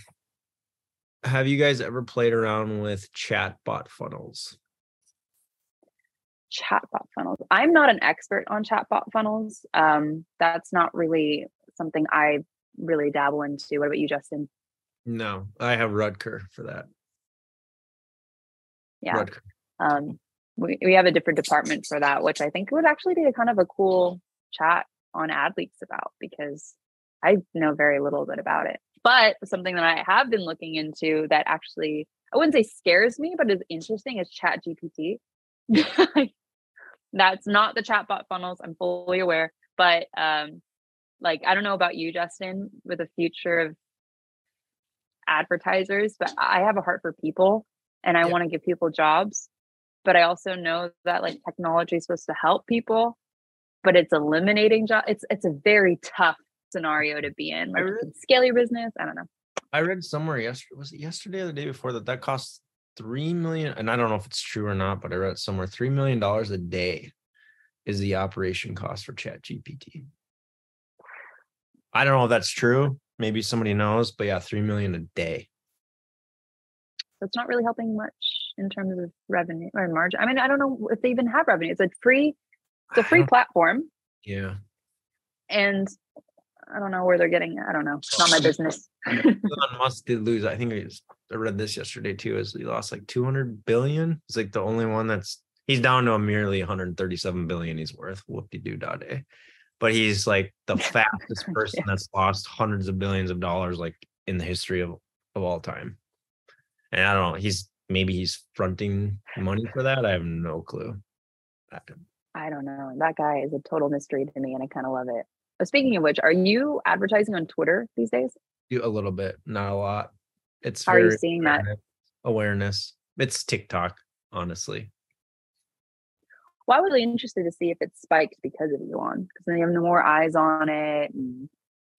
have you guys ever played around with chatbot funnels? Chatbot funnels. I'm not an expert on chatbot funnels. Um, that's not really something I really dabble into. What about you, Justin? No, I have Rudker for that yeah um, we, we have a different department for that which i think would actually be a kind of a cool chat on AdLeaks about because i know very little bit about it but something that i have been looking into that actually i wouldn't say scares me but is interesting is chat gpt that's not the chatbot funnels i'm fully aware but um like i don't know about you justin with the future of advertisers but i have a heart for people and I yeah. want to give people jobs. But I also know that like technology is supposed to help people, but it's eliminating jobs. It's it's a very tough scenario to be in. Like read, scale your business. I don't know. I read somewhere yesterday was it yesterday or the day before that that costs three million, and I don't know if it's true or not, but I read somewhere three million dollars a day is the operation cost for Chat GPT. I don't know if that's true. Maybe somebody knows, but yeah, three million a day. It's not really helping much in terms of revenue or margin. I mean, I don't know if they even have revenue. It's a free, it's a free platform. Yeah. And I don't know where they're getting. I don't know. It's not my business. Elon Musk did lose. I think I, just, I read this yesterday too. Is he lost like 200 billion? He's like the only one that's he's down to a merely 137 billion. He's worth. Whoop de doo da day. But he's like the fastest person yeah. that's lost hundreds of billions of dollars like in the history of of all time. And I don't know, he's maybe he's fronting money for that. I have no clue. I don't know. That guy is a total mystery to me and I kind of love it. But speaking of which, are you advertising on Twitter these days? Do a little bit, not a lot. It's How are you seeing that? Awareness. It's TikTok, honestly. Well, I was really interested to see if it spiked because of Elon, because then you have more eyes on it and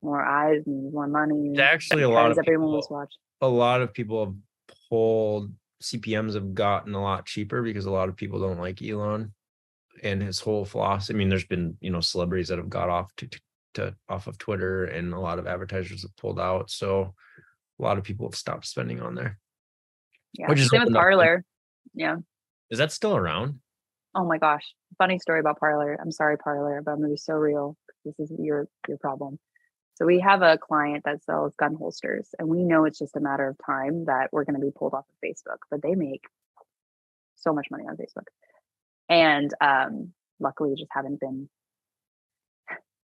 more eyes and more money. It's actually a lot of everyone people, was watching. A lot of people have whole CPMS have gotten a lot cheaper because a lot of people don't like Elon and his whole philosophy. I mean, there's been you know celebrities that have got off to, to, to off of Twitter, and a lot of advertisers have pulled out. So a lot of people have stopped spending on there. Yeah, which is same with Parler. Yeah, is that still around? Oh my gosh, funny story about Parler. I'm sorry, Parler, but I'm gonna be so real. This is your your problem. So we have a client that sells gun holsters, and we know it's just a matter of time that we're going to be pulled off of Facebook. But they make so much money on Facebook, and um, luckily, just haven't been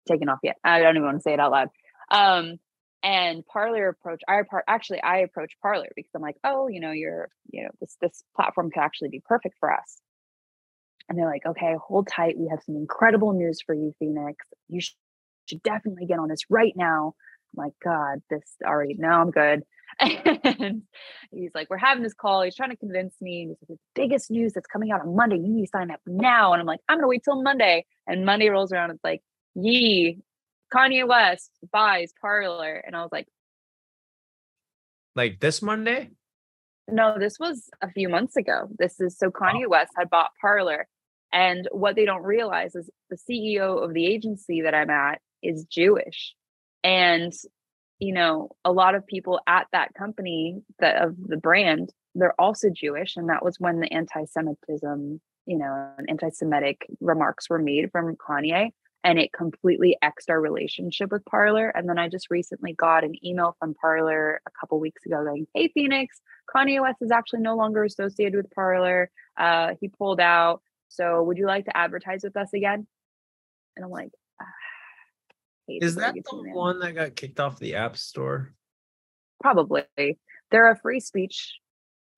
taken off yet. I don't even want to say it out loud. Um, and Parler approach, I actually I approach Parler because I'm like, oh, you know, you're, you know, this this platform could actually be perfect for us. And they're like, okay, hold tight. We have some incredible news for you, Phoenix. You should definitely get on this right now. I'm like, God, this already, no I'm good. And he's like, We're having this call. He's trying to convince me. He's like, The biggest news that's coming out on Monday, you need to sign up now. And I'm like, I'm to wait till Monday. And Monday rolls around. It's like, Yee, Kanye West buys Parler, And I was like, Like this Monday? No, this was a few months ago. This is so Kanye oh. West had bought Parler, And what they don't realize is the CEO of the agency that I'm at is Jewish. And, you know, a lot of people at that company that of the brand they're also Jewish, and that was when the anti-Semitism, you know, anti-Semitic remarks were made from Kanye, and it completely xed our relationship with Parler. And then I just recently got an email from Parler a couple weeks ago going, "Hey, Phoenix, Kanye West is actually no longer associated with Parler. Uh, he pulled out. So would you like to advertise with us again?" And I'm like, ah, is that the one that got kicked off the App Store? Probably. They're a free speech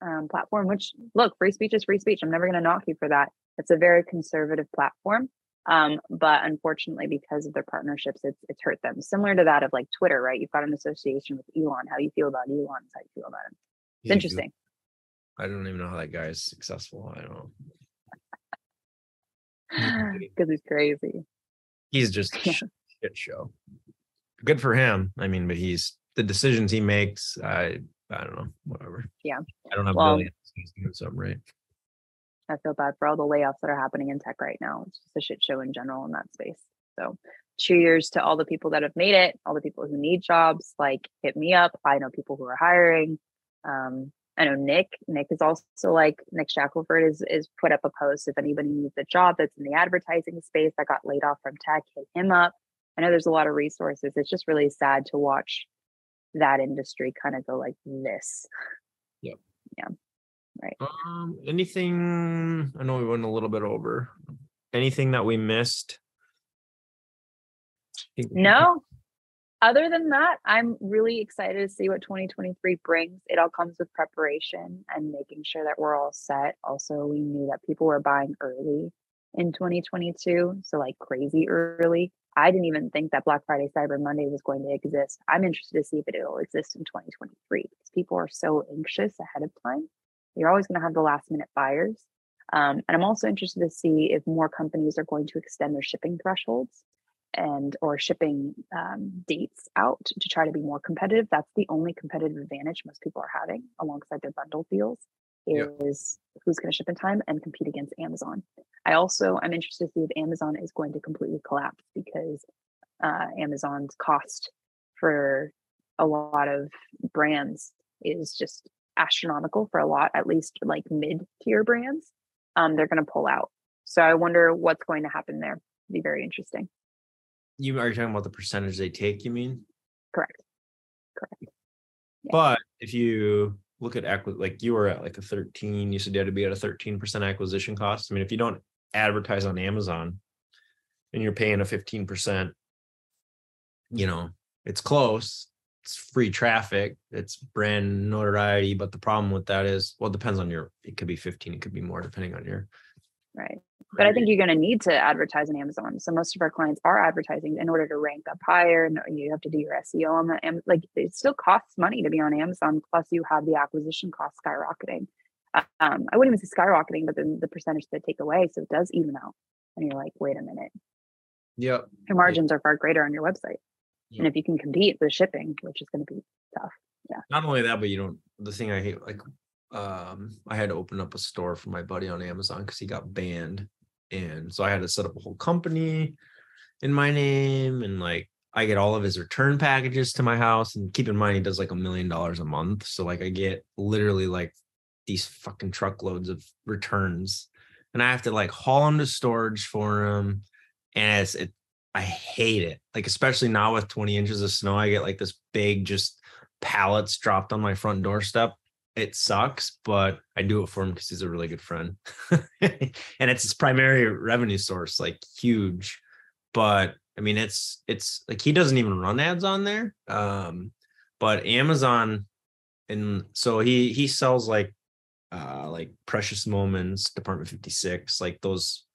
um, platform, which look, free speech is free speech. I'm never going to knock you for that. It's a very conservative platform. Um, but unfortunately, because of their partnerships, it's it's hurt them. Similar to that of like Twitter, right? You've got an association with Elon. How you feel about Elon is how you feel about him. It's interesting. I don't even know how that guy is successful. I don't know. Because he's crazy. He's just a shit show. Good for him. I mean, but he's the decisions he makes. I I don't know. Whatever. Yeah. I don't have well, billions. He's doing something right. I feel bad for all the layoffs that are happening in tech right now. It's just a shit show in general in that space. So cheers to all the people that have made it, all the people who need jobs. Like hit me up. I know people who are hiring. Um, I know Nick. Nick is also like Nick Shackelford is is put up a post. If anybody needs a job that's in the advertising space that got laid off from tech, hit him up. I know there's a lot of resources. It's just really sad to watch that industry kind of go like this. Yep. Yeah. Right. Um, anything I know we went a little bit over. Anything that we missed? No. Other than that, I'm really excited to see what 2023 brings. It all comes with preparation and making sure that we're all set. Also, we knew that people were buying early in 2022, so like crazy early. I didn't even think that Black Friday, Cyber Monday was going to exist. I'm interested to see if it'll exist in 2023 because people are so anxious ahead of time. You're always going to have the last minute buyers. Um, and I'm also interested to see if more companies are going to extend their shipping thresholds and or shipping um, dates out to try to be more competitive. That's the only competitive advantage most people are having alongside their bundle deals is who's going to ship in time and compete against Amazon. I also I'm interested to see if Amazon is going to completely collapse because uh, Amazon's cost for a lot of brands is just astronomical for a lot, at least like mid tier brands. Um, they're going to pull out. So I wonder what's going to happen there. It'd be very interesting. You are you talking about the percentage they take? You mean? Correct. Correct. Yeah. But if you look at acqui- like you were at like a 13 you said you had to be at a 13% acquisition cost i mean if you don't advertise on amazon and you're paying a 15% you know it's close it's free traffic it's brand notoriety but the problem with that is well it depends on your it could be 15 it could be more depending on your right but I think you're going to need to advertise on Amazon. So most of our clients are advertising in order to rank up higher, and you have to do your SEO on the like. It still costs money to be on Amazon. Plus, you have the acquisition cost skyrocketing. Um, I wouldn't even say skyrocketing, but then the percentage that take away, so it does even out. And you're like, wait a minute. Yep. Your margins are far greater on your website, yep. and if you can compete with shipping, which is going to be tough. Yeah. Not only that, but you don't. The thing I hate, like um I had to open up a store for my buddy on Amazon because he got banned and so I had to set up a whole company in my name and like I get all of his return packages to my house and keep in mind he does like a million dollars a month. So like I get literally like these fucking truckloads of returns and I have to like haul them to storage for him. And it's it I hate it. Like especially now with 20 inches of snow, I get like this big just pallets dropped on my front doorstep it sucks, but I do it for him because he's a really good friend. and it's his primary revenue source, like huge. But I mean, it's it's like he doesn't even run ads on there. Um, but Amazon, and so he he sells like uh like precious moments, Department 56, like those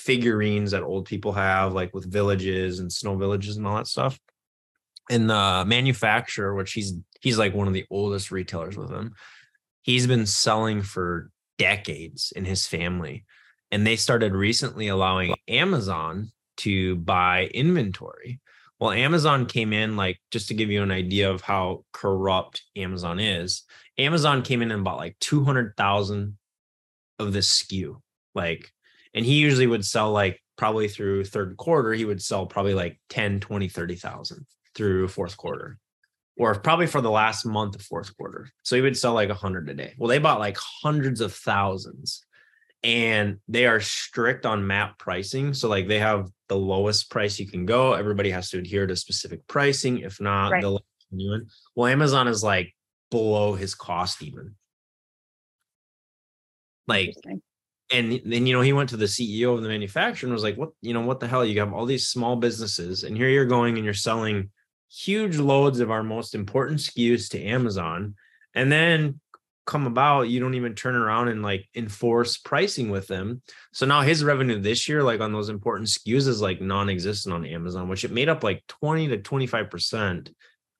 figurines that old people have, like with villages and snow villages and all that stuff. And the manufacturer, which he's he's like one of the oldest retailers with them, he's been selling for decades in his family. And they started recently allowing Amazon to buy inventory. Well, Amazon came in, like, just to give you an idea of how corrupt Amazon is, Amazon came in and bought like 200,000 of this SKU. Like, and he usually would sell like probably through third quarter, he would sell probably like 10, 20, 30,000 through fourth quarter or probably for the last month of fourth quarter. So he would sell like a hundred a day. Well, they bought like hundreds of thousands and they are strict on map pricing. So like they have the lowest price you can go. Everybody has to adhere to specific pricing. If not, Right. they'll. Well, Amazon is like below his cost even. Like. And then you know he went to the CEO of the manufacturer and was like, "What you know? What the hell? You have all these small businesses, and here you're going and you're selling huge loads of our most important SKUs to Amazon, and then come about you don't even turn around and like enforce pricing with them. So now his revenue this year, like on those important SKUs, is like non-existent on Amazon, which it made up like twenty to twenty five percent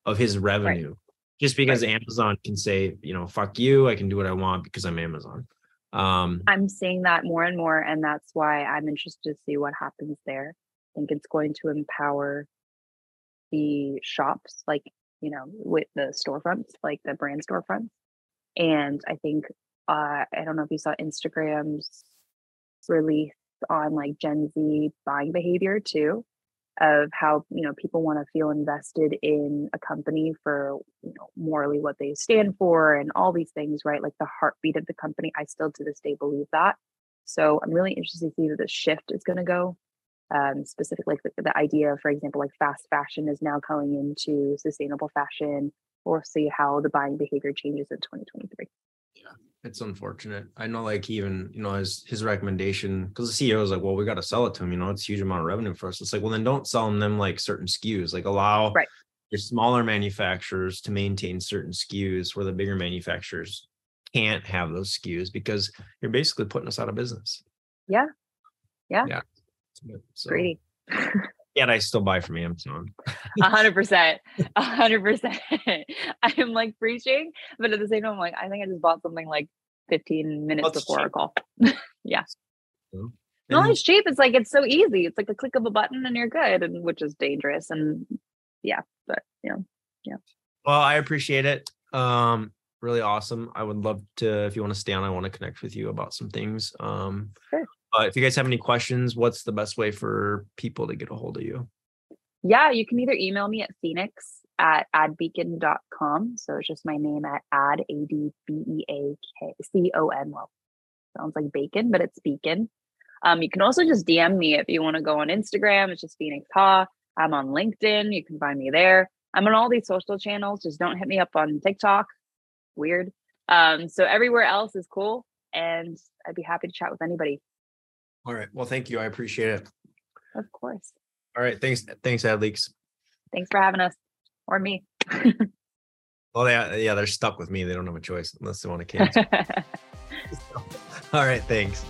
of his revenue, just because Amazon can say, you know, fuck you, I can do what I want because I'm Amazon." Um, I'm seeing that more and more, and that's why I'm interested to see what happens there. I think it's going to empower the shops, like you know, with the storefronts, like the brand storefronts. And I think uh, I don't know if you saw Instagram's release on like Gen Z buying behavior too, of how you know people want to feel invested in a company for you know morally what they stand for and all these things right? Like the heartbeat of the company i still to this day believe that. So i'm really interested to see where the shift is going to go um specifically like the, the idea for example like fast fashion is now going into sustainable fashion. We'll see how the buying behavior changes in 2023 it's unfortunate. I know, like even you know his his recommendation because the CEO is like, well, we got to sell it to him. You know, it's a huge amount of revenue for us. It's like, well, then don't sell them them like certain SKUs. Like allow Right. your smaller manufacturers to maintain certain SKUs where the bigger manufacturers can't have those SKUs because you're basically putting us out of business. Yeah. Yeah. Yeah. So, greedy Yet I still buy from Amazon. A hundred percent, a hundred percent. I am like preaching, but at the same time, I'm like, I think I just bought something like 15 minutes That's before our call. yeah, So, no, and- it's cheap. It's like it's so easy. It's like a click of a button and you're good, and which is dangerous. And yeah, but you know, Well, I appreciate it. Um, really awesome. I would love to, if you want to stay on, I want to connect with you about some things. Um, Sure. But if you guys have any questions, what's the best way for people to get a hold of you? yeah, you can either email me at phoenix at adbeacon.com. So it's just my name at ad a d b e a k c o n. Well, sounds like bacon, but it's beacon. Um, you can also just DM me if you want to go on Instagram. It's just Phoenix Ha. I'm on LinkedIn. You can find me there. I'm on all these social channels. Just don't hit me up on TikTok. Weird. Um, so everywhere else is cool, and I'd be happy to chat with anybody. All right. Well, thank you. I appreciate it. Of course. All right. Thanks. Thanks, AdLeaks. Thanks for having us, or me. Well, they, uh, yeah, they're stuck with me. They don't have a choice unless they want to cancel. All right. Thanks.